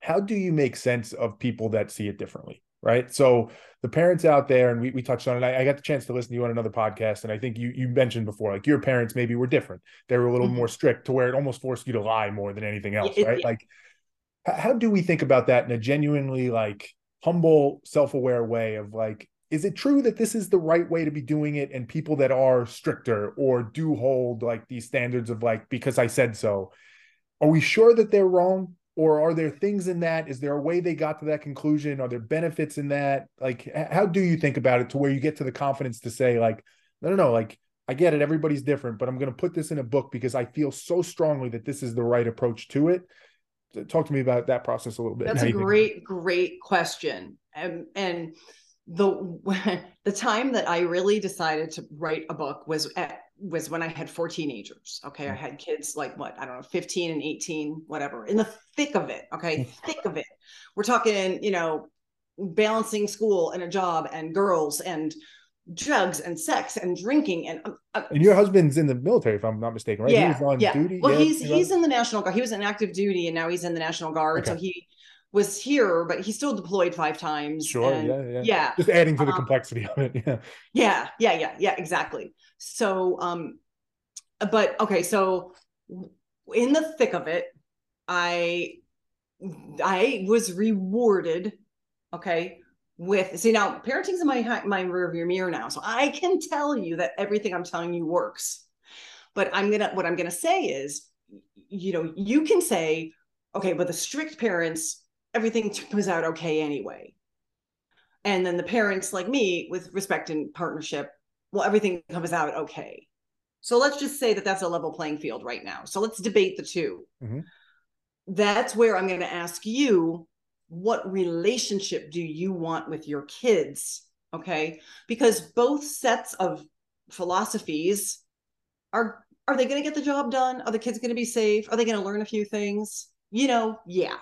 Speaker 1: how do you make sense of people that see it differently right? So the parents out there and we, we touched on it I, I got the chance to listen to you on another podcast and i think you you mentioned before like your parents maybe were different. They were a little
Speaker 2: Mhm.
Speaker 1: more strict to where it almost forced you to lie more than anything else
Speaker 2: it-
Speaker 1: right?
Speaker 2: yeah.
Speaker 1: like how do we think about that in a genuinely like humble self-aware way of like is it true that this is the right way to be doing it and people that are stricter or do hold like these standards of like because i said so? Are we sure that they're wrong or are there things in that? Is there a way they got to that conclusion? Are there benefits in that? Like how do you think about it to where you get to the confidence to say like no no no like i get it everybody's different but i'm going to put this in a book because i feel so strongly that this is the right approach to it. Talk to me about that process a little bit.
Speaker 2: That's a great, great question. And and the the time that I really decided to write a book was at was when I had four teenagers. Okay. I
Speaker 1: Mm.
Speaker 2: had kids like what, I don't know, 15 and 18, whatever, in the thick of it. Okay.
Speaker 1: Mm.
Speaker 2: thick of it. We're talking, you know, balancing school and a job and girls and drugs and sex and drinking and um, uh,
Speaker 1: and your husband's in the military if i'm not mistaken right
Speaker 2: yeah,
Speaker 1: he was on
Speaker 2: yeah.
Speaker 1: duty
Speaker 2: Well,
Speaker 1: yeah,
Speaker 2: he's he's in the National Guard. He was in active duty, and now he's in the National Guard. So he was here, but he still deployed five times.
Speaker 1: sure
Speaker 2: and
Speaker 1: yeah yeah
Speaker 2: yeah,
Speaker 1: just adding to the
Speaker 2: Um,
Speaker 1: complexity of it yeah
Speaker 2: yeah, yeah, yeah, yeah, exactly. So, um, but okay, so in the thick of it, I I was rewarded, okay, with see now parenting's in my my rearview mirror now, so I can tell you that everything I'm telling you works. But I'm gonna what I'm gonna say is, you know, you can say, okay, but the strict parents, everything comes out okay anyway. And then the parents like me with respect and partnership, well, everything comes out okay. So let's just say that that's a level playing field right now. So let's debate the 2
Speaker 1: Mhm.
Speaker 2: that's where I'm going to ask you what relationship do you want with your kids? Okay. Because both sets of philosophies are are they going to get the job done? Are the kids going to be safe? Are they going to learn a few things? You know, yeah.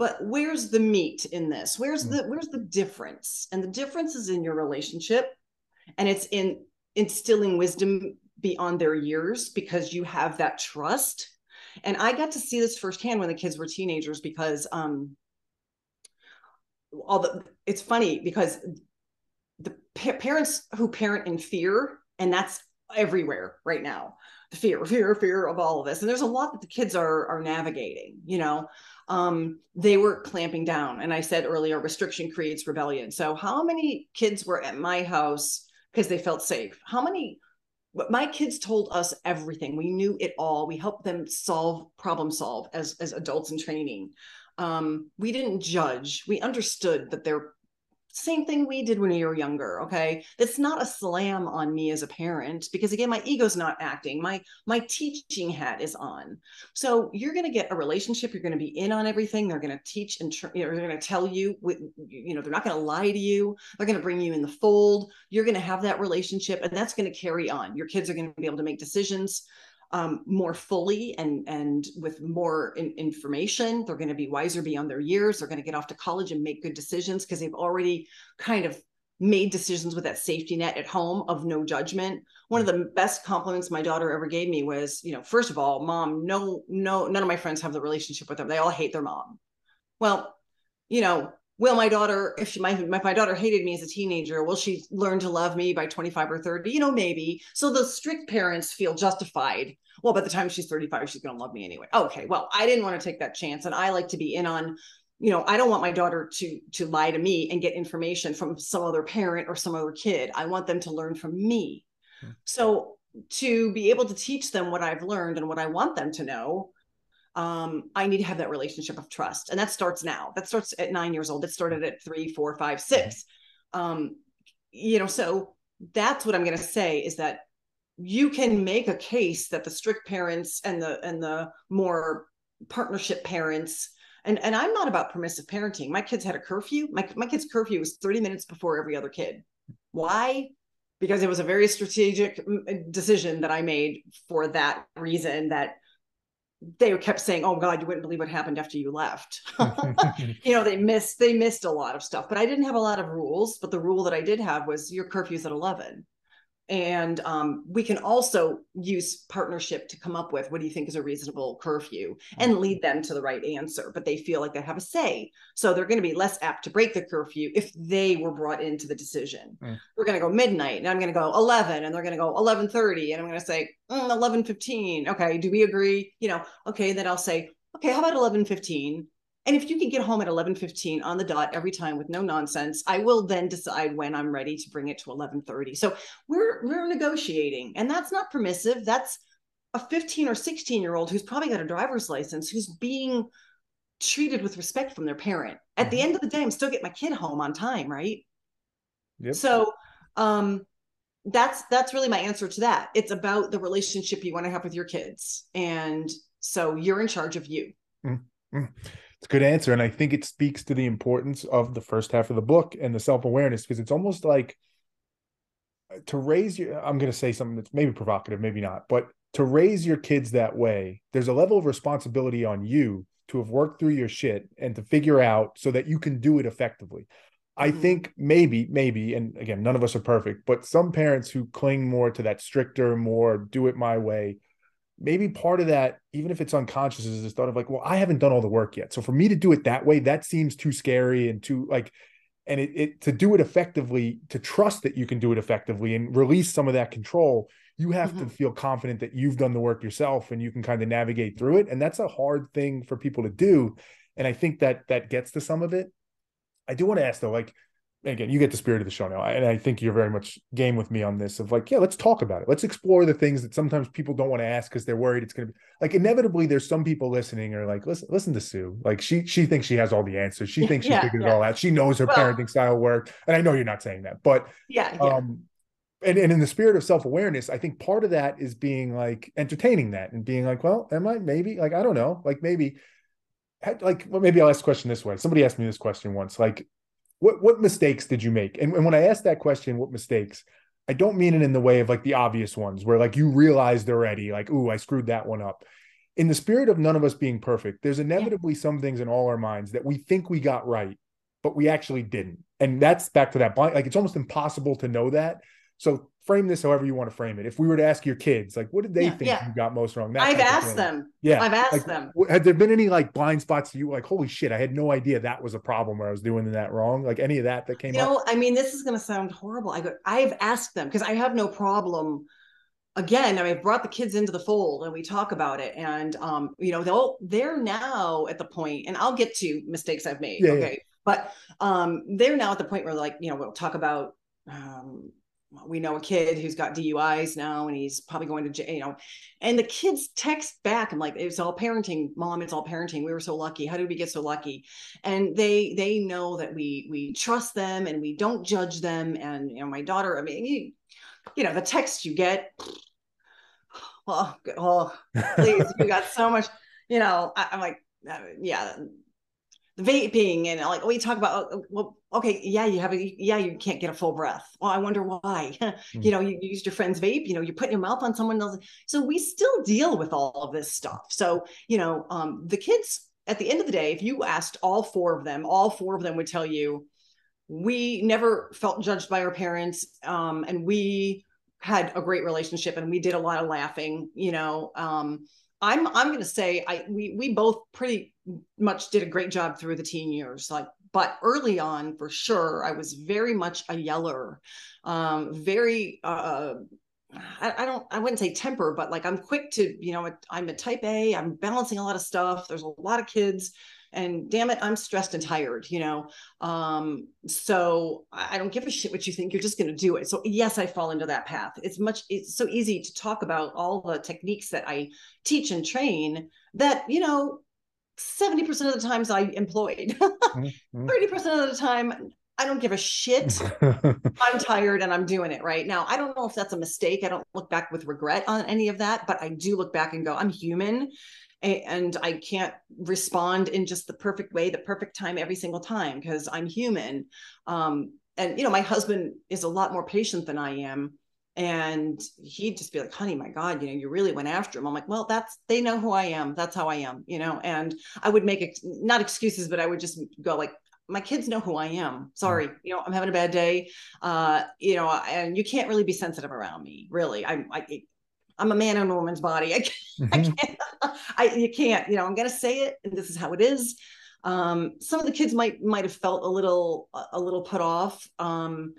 Speaker 2: But where's the meat in this? Where's the where's the difference? And the difference is in your relationship and it's in instilling wisdom beyond their years because you have that trust. And I got to see this firsthand when the kids were teenagers because um all the it's funny because the pa- parents who parent in fear and that's everywhere right now the fear fear fear of all of this and there's a lot that the kids are are navigating you know um, they were clamping down. And i said earlier restriction creates rebellion. So how many kids were at my house because they felt safe? How many my kids told us everything. We knew it all. We helped them solve problem solve as as adults in training. Um, we didn't judge. We understood that they're same thing we did when we were younger okay? That's not a slam on me as a parent because again my ego's not acting. My my teaching hat is on. So you're going to get a relationship. You're going to be in on everything. They're going to teach and you know, they're going to tell you you know they're not going to lie to you. They're going to bring you in the fold. You're going to have that relationship and that's going to carry on. Your kids are going to be able to make decisions um, more fully and and with more in, information. They're going to be wiser beyond their years. They're going to get off to college and make good decisions because they've already kind of made decisions with that safety net at home of no judgment. One of the best compliments my daughter ever gave me was, you know, first of all, mom, no, no, none of my friends have the relationship with them. They all hate their mom. Well, you know, will my daughter if she my, if my daughter hated me as a teenager. Will she learn to love me by 25 or 30 you know maybe. So the strict parents feel justified. Well by the time she's 35 she's going to love me anyway. Okay well i didn't want to take that chance and i like to be in on you know i don't want my daughter to to lie to me and get information from some other parent or some other kid. I want them to learn from me. Hmm. so to be able to teach them what i've learned and what i want them to know um, I need to have that relationship of trust. And that starts now. That starts at nine years old. It started at three, four, five, six. Um, you know, so that's what I'm going to say is that you can make a case that the strict parents and the and the more partnership parents and and I'm not about permissive parenting. My kids had a curfew. My my kids' curfew was 30 minutes before every other kid. Why? Because it was a very strategic mm, decision that I made for that reason that they kept saying, "Oh God, you wouldn't believe what happened after you left." you know, they missed they missed a lot of stuff, but I didn't have a lot of rules. But the rule that I did have was your curfew's at eleven, and um, we can also use partnership to come up with what do you think is a reasonable curfew and mm-hmm. lead them to the right answer. But they feel like they have a say, so they're going to be less apt to break the curfew if they were brought into the decision. Mm. We're going to go midnight, and I'm going to go 11, and they're going to go 11:30, and I'm going to say mm, 11:15. Okay, do we agree? You know, okay, then I'll say, okay, how about 11:15? And if you can get home at 11:15 on the dot every time with no nonsense, I will then decide when I'm ready to bring it to 11:30. So we're we're negotiating, and that's not permissive. That's a 15 or 16 year old who's probably got a driver's license who's being treated with respect from their parent. At mm-hmm. the end of the day, I'm still getting my kid home on time, right? Yep. So um that's that's really my answer to that. It's about the relationship you want to have with your kids. And so you're in charge of you.
Speaker 1: Mm-hmm. It's a good answer. And I think it speaks to the importance of the first half of the book and the self awareness because it's almost like to raise your, I'm going to say something that's maybe provocative, maybe not, but to raise your kids that way, there's a level of responsibility on you to have worked through your shit and to figure out so that you can do it effectively. I mm-hmm. think maybe, maybe, and again, none of us are perfect, but some parents who cling more to that stricter, more do it my way, maybe part of that, even if it's unconscious, is this thought of like, well, I haven't done all the work yet. So for me to do it that way, that seems too scary and too like, and it, it to do it effectively, to trust that you can do it effectively and release some of that control, you have mm-hmm. to feel confident that you've done the work yourself and you can kind of navigate through it. And that's a hard thing for people to do. And I think that that gets to some of it. I do want to ask though, like, again, you get the spirit of the show now, and I think you're very much game with me on this. Of like, yeah, let's talk about it. Let's explore the things that sometimes people don't want to ask because they're worried it's going to be like inevitably. There's some people listening are like, listen, listen to Sue. Like she she thinks she has all the answers. She thinks she yeah, figured yeah. it all out. She knows her well, parenting style work, and I know you're not saying that, but
Speaker 2: yeah, yeah.
Speaker 1: um, and, and in the spirit of self-awareness, I think part of that is being like entertaining that and being like, well, am I maybe like I don't know, like maybe like well, maybe I'll ask the question this way. Somebody asked me this question once, like, what what mistakes did you make? And, and when I ask that question, what mistakes, I don't mean it in the way of like the obvious ones where like you realized already, like, ooh, I screwed that one up. In the spirit of none of us being perfect, there's inevitably some things in all our minds that we think we got right, but we actually didn't. And that's back to that blind, like it's almost impossible to know that. So frame this however you want to frame it. If we were to ask your kids, like, what did they yeah, think yeah. you got most wrong?
Speaker 2: That I've asked them.
Speaker 1: Yeah.
Speaker 2: I've asked
Speaker 1: like,
Speaker 2: them.
Speaker 1: Had there been any like blind spots to you like, holy shit, I had no idea that was a problem where I was doing that wrong? Like any of that that came
Speaker 2: you
Speaker 1: know,
Speaker 2: up? I mean, this is going to sound horrible. I go, I've asked them because I have no problem. Again, I mean, I've brought the kids into the fold and we talk about it. And, um, you know, they'll, they're now at the point, and I'll get to mistakes I've made. Yeah, okay. But um, they're now at the point where like, you know, we'll talk about, um, we know a kid who's got DUIs now and he's probably going to jail, you know, and the kids text back. I'm like, it's all parenting, mom, it's all parenting. We were so lucky. How did we get so lucky? And they, they know that we, we trust them and we don't judge them. And, you know, my daughter, I mean, you, you know, the text you get, oh, oh please, you got so much, you know, I, am like, uh, yeah, vaping and like we talk about uh, well okay yeah you have a yeah you can't get a full breath. Well i wonder why. Mm. you know you, you used your friend's vape you know you put your mouth on someone else so we still deal with all of this stuff. So you know um, the kids at the end of the day if you asked all four of them all four of them would tell you we never felt judged by our parents um, and we had a great relationship and we did a lot of laughing you know um, I'm I'm going to say I we we both pretty much did a great job through the teen years. Like, but early on, for sure, I was very much a yeller, um, very. Uh, I, I don't. I wouldn't say temper, but like I'm quick to, you know, I'm a type A. I'm balancing a lot of stuff. There's a lot of kids and damn it i'm stressed and tired you know um so i don't give a shit what you think you're just going to do it so yes i fall into that path it's much it's so easy to talk about all the techniques that i teach and train that you know 70% of the times i employed mm-hmm. 30% of the time I don't give a shit. I'm tired and I'm doing it right now. I don't know if that's a mistake. I don't look back with regret on any of that, but I do look back and go, I'm human and I can't respond in just the perfect way, the perfect time every single time because I'm human. Um, and you know, my husband is a lot more patient than I am. And he'd just be like, honey, my God, you know, you really went after him. I'm like, well, that's, they know who I am. That's how I am, you know, and I would make, ex- not excuses, but I would just go like, my kids know who I am. Sorry, mm. you know, I'm having a bad day. Uh, you know, and you can't really be sensitive around me, really. I, I, I'm a man in a woman's body. I can't, mm-hmm. I can't, I, you can't, you know, I'm going to say it and this is how it is. Um, some of the kids might, might have felt a little, a little put off. Um,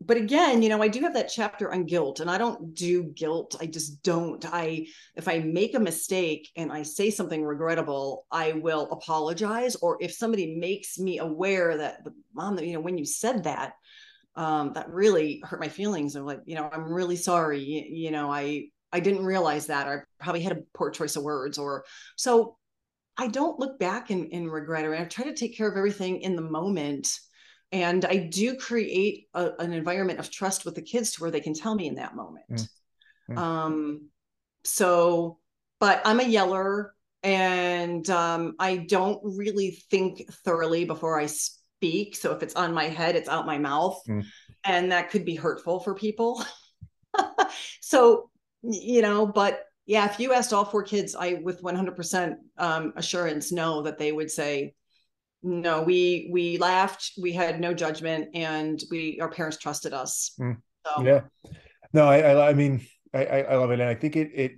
Speaker 2: but again, you know, I do have that chapter on guilt and I don't do guilt. I just don't. I, if I make a mistake and I say something regrettable, I will apologize. Or if somebody makes me aware that, mom, you know, when you said that, um, that really hurt my feelings. I'm like, you know, I'm really sorry. You, you know, I, I didn't realize that, or I probably had a poor choice of words, or so I don't look back and, and regret it. I try to take care of everything in the moment. And I do create a, an environment of trust with the kids to where they can tell me in that moment. Mm-hmm. Um, so, but I'm a yeller and um, I don't really think thoroughly before I speak. So if it's on my head, it's out my mouth. Mm. And that could be hurtful for people. so you know, but yeah, if you asked all four kids, I with 100% um, assurance know that they would say, no, we we laughed, we had no judgment, and we our parents trusted us. Mm.
Speaker 1: So. Yeah, no, I, I, I mean, I I love it, and I think it it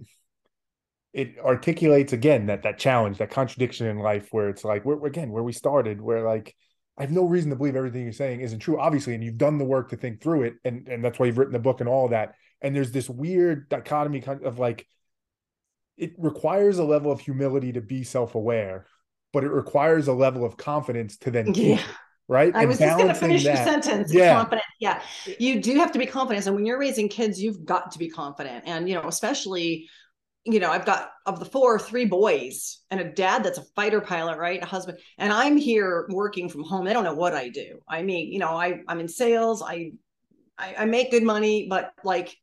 Speaker 1: it articulates again that that challenge, that contradiction in life, where it's like we're again where we started, where like I have no reason to believe everything you're saying isn't true, obviously, and you've done the work to think through it, and and that's why you've written the book and all that and there's this weird dichotomy of like it requires a level of humility to be self-aware but it requires a level of confidence to then yeah. Right
Speaker 2: i and was just going to finish that. your sentence yeah. confident yeah you do have to be confident and when you're raising kids you've got to be confident and you know especially you know, I've got of the four, three boys and a dad that's a fighter pilot, right? A husband. And I'm here working from home. They don't know what I do. I mean, you know, I, I'm in sales. I, I, I make good money, but like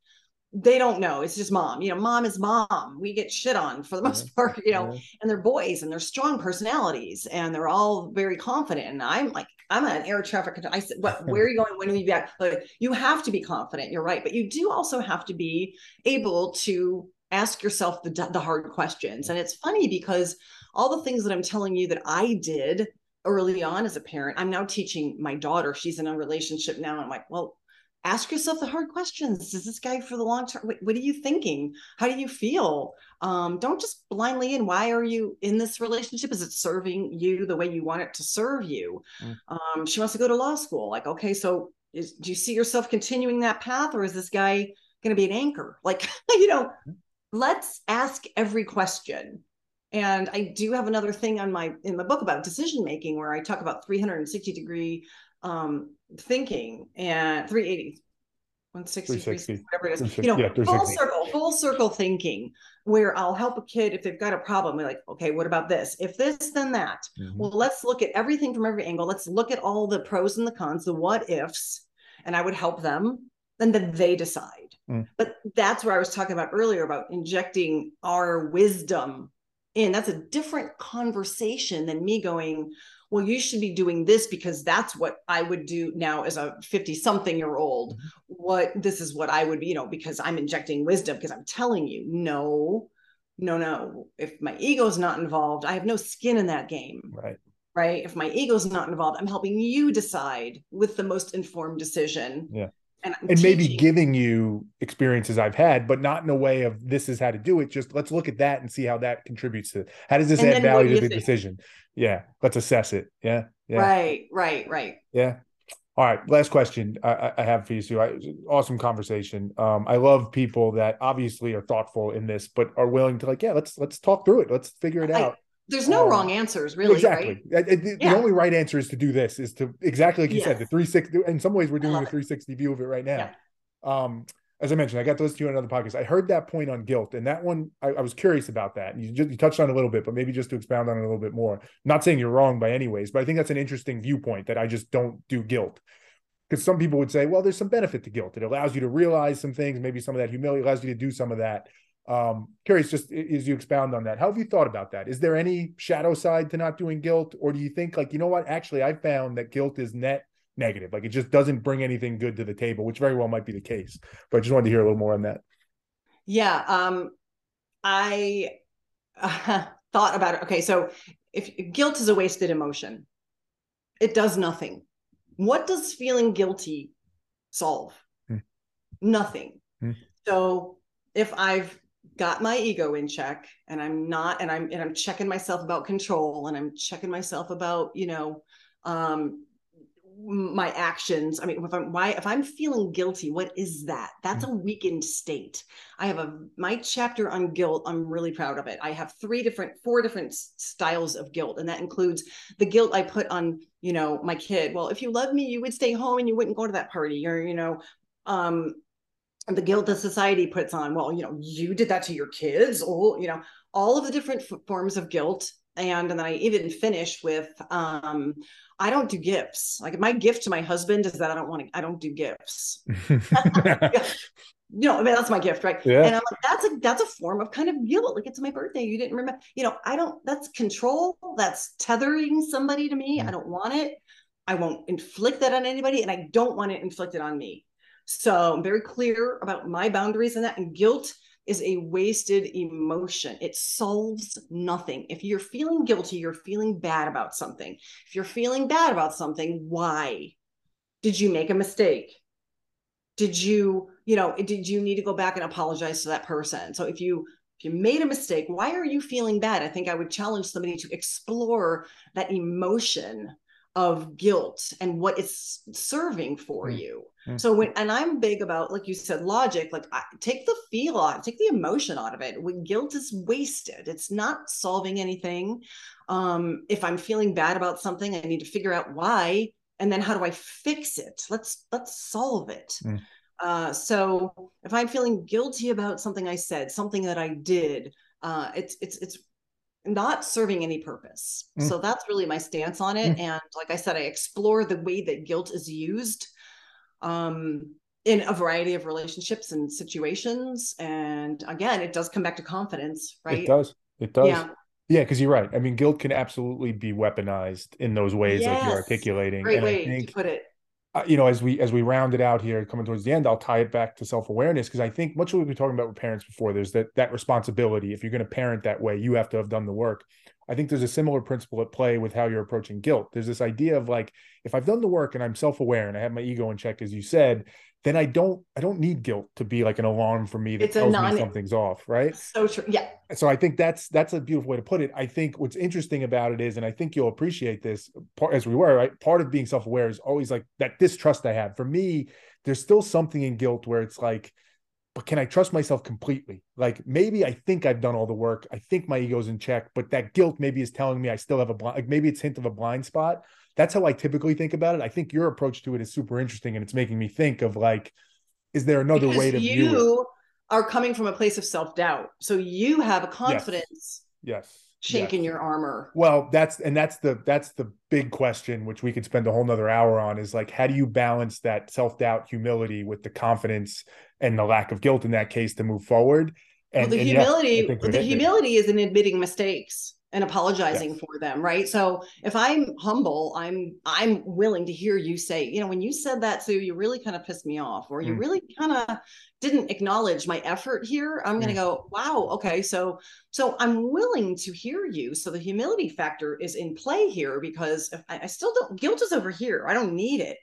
Speaker 2: they don't know. It's just mom. You know, mom is mom. We get shit on for the most part, you know, yeah. and they're boys and they're strong personalities and they're all very confident. And I'm like, I'm an air traffic control. I said, what, where are you going? When are you back? But you have to be confident. You're right. But you do also have to be able to ask yourself the, the hard questions. And it's funny because all the things that I'm telling you that I did early on as a parent, I'm now teaching my daughter. She's in a relationship now. I'm like, well, ask yourself the hard questions is this guy for the long term what, what, are you thinking how do you feel um, don't just blindly in why are you in this relationship is it serving you the way you want it to serve you mm. um, she wants to go to law school like okay so is, do you see yourself continuing that path or is this guy going to be an anchor like you know mm. Let's ask every question. And i do have another thing on my in my book about decision making where i talk about 360 degree um, thinking and 380 160 whatever it is. You know yeah, full circle full circle thinking where i'll help a kid if they've got a problem. We're like okay what about this? If this then that. Mm-hmm. well let's look at everything from every angle. Let's look at all the pros and the cons the what ifs and i would help them and then they decide mm. but that's where i was talking about earlier about injecting our wisdom in that's a different conversation than me going well, you should be doing this because that's what I would do now as a 50 something year old. Mm-hmm. What this is what I would be, you know, because I'm injecting wisdom because I'm telling you, no, no, no. If my ego's not involved, I have no skin in that game.
Speaker 1: Right.
Speaker 2: Right. If my ego's not involved, I'm helping you decide with the most informed decision.
Speaker 1: Yeah and, and maybe giving you experiences I've had, but not in a way of this is how to do it. Just let's look at that and see how that contributes to how does this and add value to the think? decision? Yeah, let's assess it. Yeah, yeah.
Speaker 2: Right, right, right.
Speaker 1: Yeah. All right. Last question I, I have for you, Sue. I, awesome conversation. Um, I love people that obviously are thoughtful in this, but are willing to like, yeah, let's let's talk through it. Let's figure it out
Speaker 2: there's no um, wrong answers really
Speaker 1: exactly. Right? the, yeah. only right answer is to do this is to exactly like you yes. said the 360 in some ways we're doing the 360 view of it right now. Yeah. um as i mentioned i got to listen to you on another podcast. I heard that point on guilt and that one i, I was curious about that. And you just you touched on a little bit but maybe just to expound on it a little bit more. Not saying you're wrong by any ways but i think that's an interesting viewpoint that i just don't do guilt. Because some people would say well there's some benefit to guilt. It allows you to realize some things. Maybe some of that humility allows you to do some of that um, curious, just as you expound on that, how have you thought about that? Is there any shadow side to not doing guilt, or do you think like you know what? Actually, I found that guilt is net negative. Like it just doesn't bring anything good to the table, which very well might be the case. But I just wanted to hear a little more on that.
Speaker 2: Yeah, um, I uh, thought about it. Okay, so if guilt is a wasted emotion, it does nothing. What does feeling guilty solve? Hmm. Nothing. Hmm. So if I've got my ego in check and i'm not and i'm and i'm checking myself about control and i'm checking myself about you know um my actions. I mean if i'm why if i'm feeling guilty what is that? That's mm. a weakened state. I have a my chapter on guilt i'm really proud of it. I have three different four different styles of guilt and that includes the guilt i put on you know my kid. Well if you love me you would stay home and you wouldn't go to that party or you know um the guilt that society puts on well you know you did that to your kids oh you know all of the different f- forms of guilt and, and then i even finish with um i don't do gifts like my gift to my husband is that i don't want to i don't do gifts you know, I mean, that's my gift, right? Yeah. And I'm like, that's a that's a form of kind of guilt. Like it's my birthday, you didn't remember. You know, I don't. That's control. That's tethering somebody to me. Mm. I don't want it. I won't inflict that on anybody, and I don't want it inflicted on me. So I'm very clear about my boundaries and that. And guilt is a wasted emotion. It solves nothing. If you're feeling guilty, you're feeling bad about something. If you're feeling bad about something, why? Did you make a mistake? Did you, you know, did you need to go back and apologize to that person? So if you if you made a mistake, why are you feeling bad? I think I would challenge somebody to explore that emotion of guilt and what it's serving for mm. you. Mm. So when and I'm big about like you said logic like I, take the feel out, take the emotion out of it. When guilt is wasted, it's not solving anything. Um if I'm feeling bad about something, I need to figure out why and then how do I fix it? Let's let's solve it. Mm. Uh, so if I'm feeling guilty about something I said, something that I did, uh, it's it's it's not serving any purpose. Mm. So that's really my stance on it. Mm. And like I said, I explore the way that guilt is used. Um, in a variety of relationships and situations. And again, it does come back to confidence, right?
Speaker 1: It does. It does. Yeah. Yeah, because you're right. I mean, guilt can absolutely be weaponized in those ways, yes. like you're articulating.
Speaker 2: Great and way I think, to put it.
Speaker 1: Uh, you know, as we as we round it out here, coming towards the end, I'll tie it back to self awareness because I think much of what we've been talking about with parents before. There's that that responsibility. If you're going to parent that way, you have to have done the work. I think there's a similar principle at play with how you're approaching guilt. There's this idea of like, if I've done the work and I'm self aware and I have my ego in check, as you said, then I don't I don't need guilt to be like an alarm for me that it's tells non- me something's off, right?
Speaker 2: So true. Yeah.
Speaker 1: So I think that's that's a beautiful way to put it. I think what's interesting about it is, and I think you'll appreciate this part as we were, right? Part of being self-aware is always like that distrust I have. For me, there's still something in guilt where it's like, but can I trust myself completely? Like maybe I think I've done all the work. I think my ego's in check, but that guilt maybe is telling me I still have a blind, like maybe it's hint of a blind spot that's how I typically think about it. I think your approach to it is super interesting and it's making me think of like, is there another because way to
Speaker 2: you
Speaker 1: view it?
Speaker 2: are coming from a place of self-doubt. So you have a confidence.
Speaker 1: Yes. yes.
Speaker 2: Chink yes. in your armor.
Speaker 1: Well, that's and that's the that's the big question, which we could spend a whole nother hour on, is like how do you balance that self-doubt, humility with the confidence and the lack of guilt in that case to move forward?
Speaker 2: And, well, the humility, yeah, the humility is in admitting mistakes and apologizing yes. for them right so if i'm humble i'm i'm willing to hear you say you know when you said that sue you really kind of pissed me off or you mm. really kind of didn't acknowledge my effort here i'm going to mm. go wow okay so so i'm willing to hear you so the humility factor is in play here because I, I still don't guilt is over here i don't need it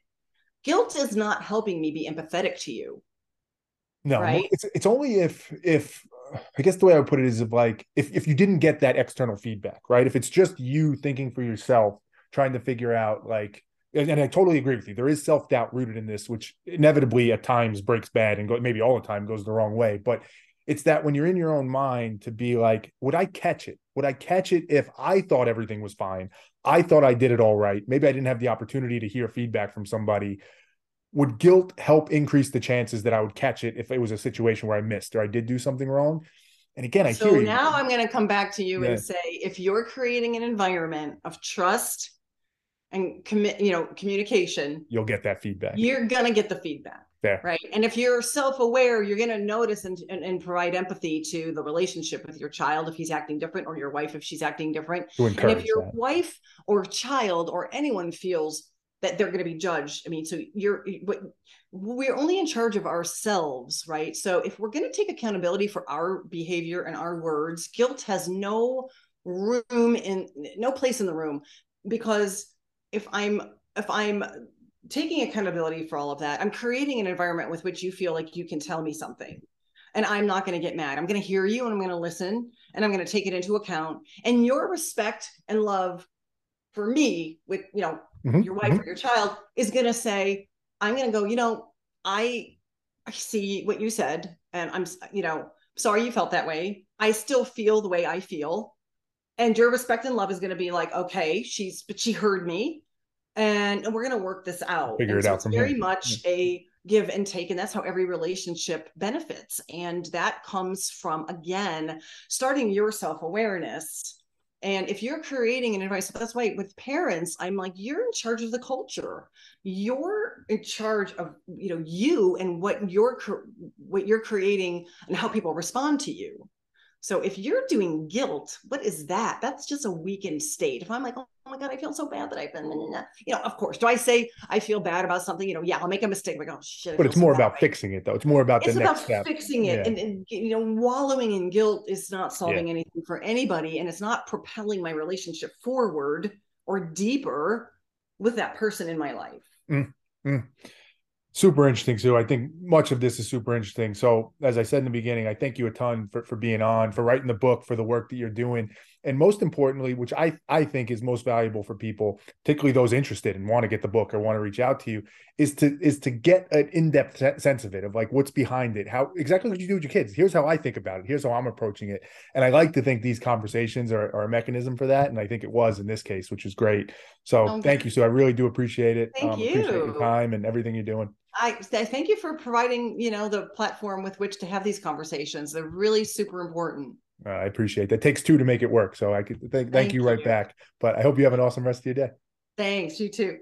Speaker 2: guilt is not helping me be empathetic to you
Speaker 1: no right? it's it's only if if I guess the way I would put it is of like if if you didn't get that external feedback, right? If it's just you thinking for yourself, trying to figure out like and I totally agree with you. There is self doubt rooted in this, which inevitably at times breaks bad and go, maybe all the time goes the wrong way. But it's that when you're in your own mind to be like, would I catch it? Would I catch it if I thought everything was fine? I thought I did it all right. Maybe I didn't have the opportunity to hear feedback from somebody would guilt help increase the chances that I would catch it if it was a situation where I missed or I did do something wrong? And again, I
Speaker 2: so
Speaker 1: hear you.
Speaker 2: now I'm going to come back to you yeah. and say, if you're creating an environment of trust and commit, you know, communication,
Speaker 1: you'll get that feedback.
Speaker 2: You're going to get the feedback.
Speaker 1: There.
Speaker 2: Right. And if you're self-aware, you're going to notice and, and, and, provide empathy to the relationship with your child if he's acting different or your wife if she's acting different. and if your
Speaker 1: that.
Speaker 2: wife or child or anyone feels that they're going to be judged. I mean, so you're we're only in charge of ourselves, right? So if we're going to take accountability for our behavior and our words, guilt has no room in no place in the room because if I'm if I'm taking accountability for all of that, I'm creating an environment with which you feel like you can tell me something. And I'm not going to get mad. I'm going to hear you and I'm going to listen and I'm going to take it into account. And your respect and love for me with, you know, mm-hmm. your wife mm-hmm. or your child is going to say, I'm going to go, you know, I, I see what you said and I'm, you know, sorry you felt that way. I still feel the way I feel. And your respect and love is going to be like, okay, she's, but she heard me and, and we're going to work this out.
Speaker 1: Figure and it so out.
Speaker 2: It's very here. much a give and take. And that's how every relationship benefits. And that comes from, again, starting your self awareness and if you're creating an advice, that's why with parents, I'm like, you're in charge of the culture. You're in charge of, you know, you and what you're what you're creating and how people respond to you. So if you're doing guilt, what is that? That's just a weakened state. If I'm like, oh my God, I feel so bad that I've been, you know, of course. Do I say I feel bad about something? You know, yeah, I'll make a mistake. Like, oh shit.
Speaker 1: But it's more about fixing it though. It's more about it's the about next step.
Speaker 2: fixing it. Yeah. And, and, you know, wallowing in guilt is not solving yeah. anything for anybody. And it's not propelling my relationship forward or deeper with that person in my life.
Speaker 1: Mm, mm super interesting sue. I think much of this is super interesting. So as i said in the beginning i thank you a ton for, for being on for writing the book for the work that you're doing and most importantly which i i think is most valuable for people particularly those interested and want to get the book or want to reach out to you is to is to get an in-depth sense of it of like what's behind it how exactly what you do with your kids. Here's how i think about it. Here's how i'm approaching it. And i like to think these conversations are, are a mechanism for that and i think it was in this case which is great. So okay. thank you so i really do appreciate it.
Speaker 2: Thank
Speaker 1: um,
Speaker 2: you
Speaker 1: appreciate your time and everything you're doing.
Speaker 2: I, I thank you for providing you know the platform with which to have these conversations. They're really super important
Speaker 1: uh, I appreciate that. It takes two to make it work. So I could thank, thank, thank you right back. But I hope you have an awesome rest of your day.
Speaker 2: Thanks. You too.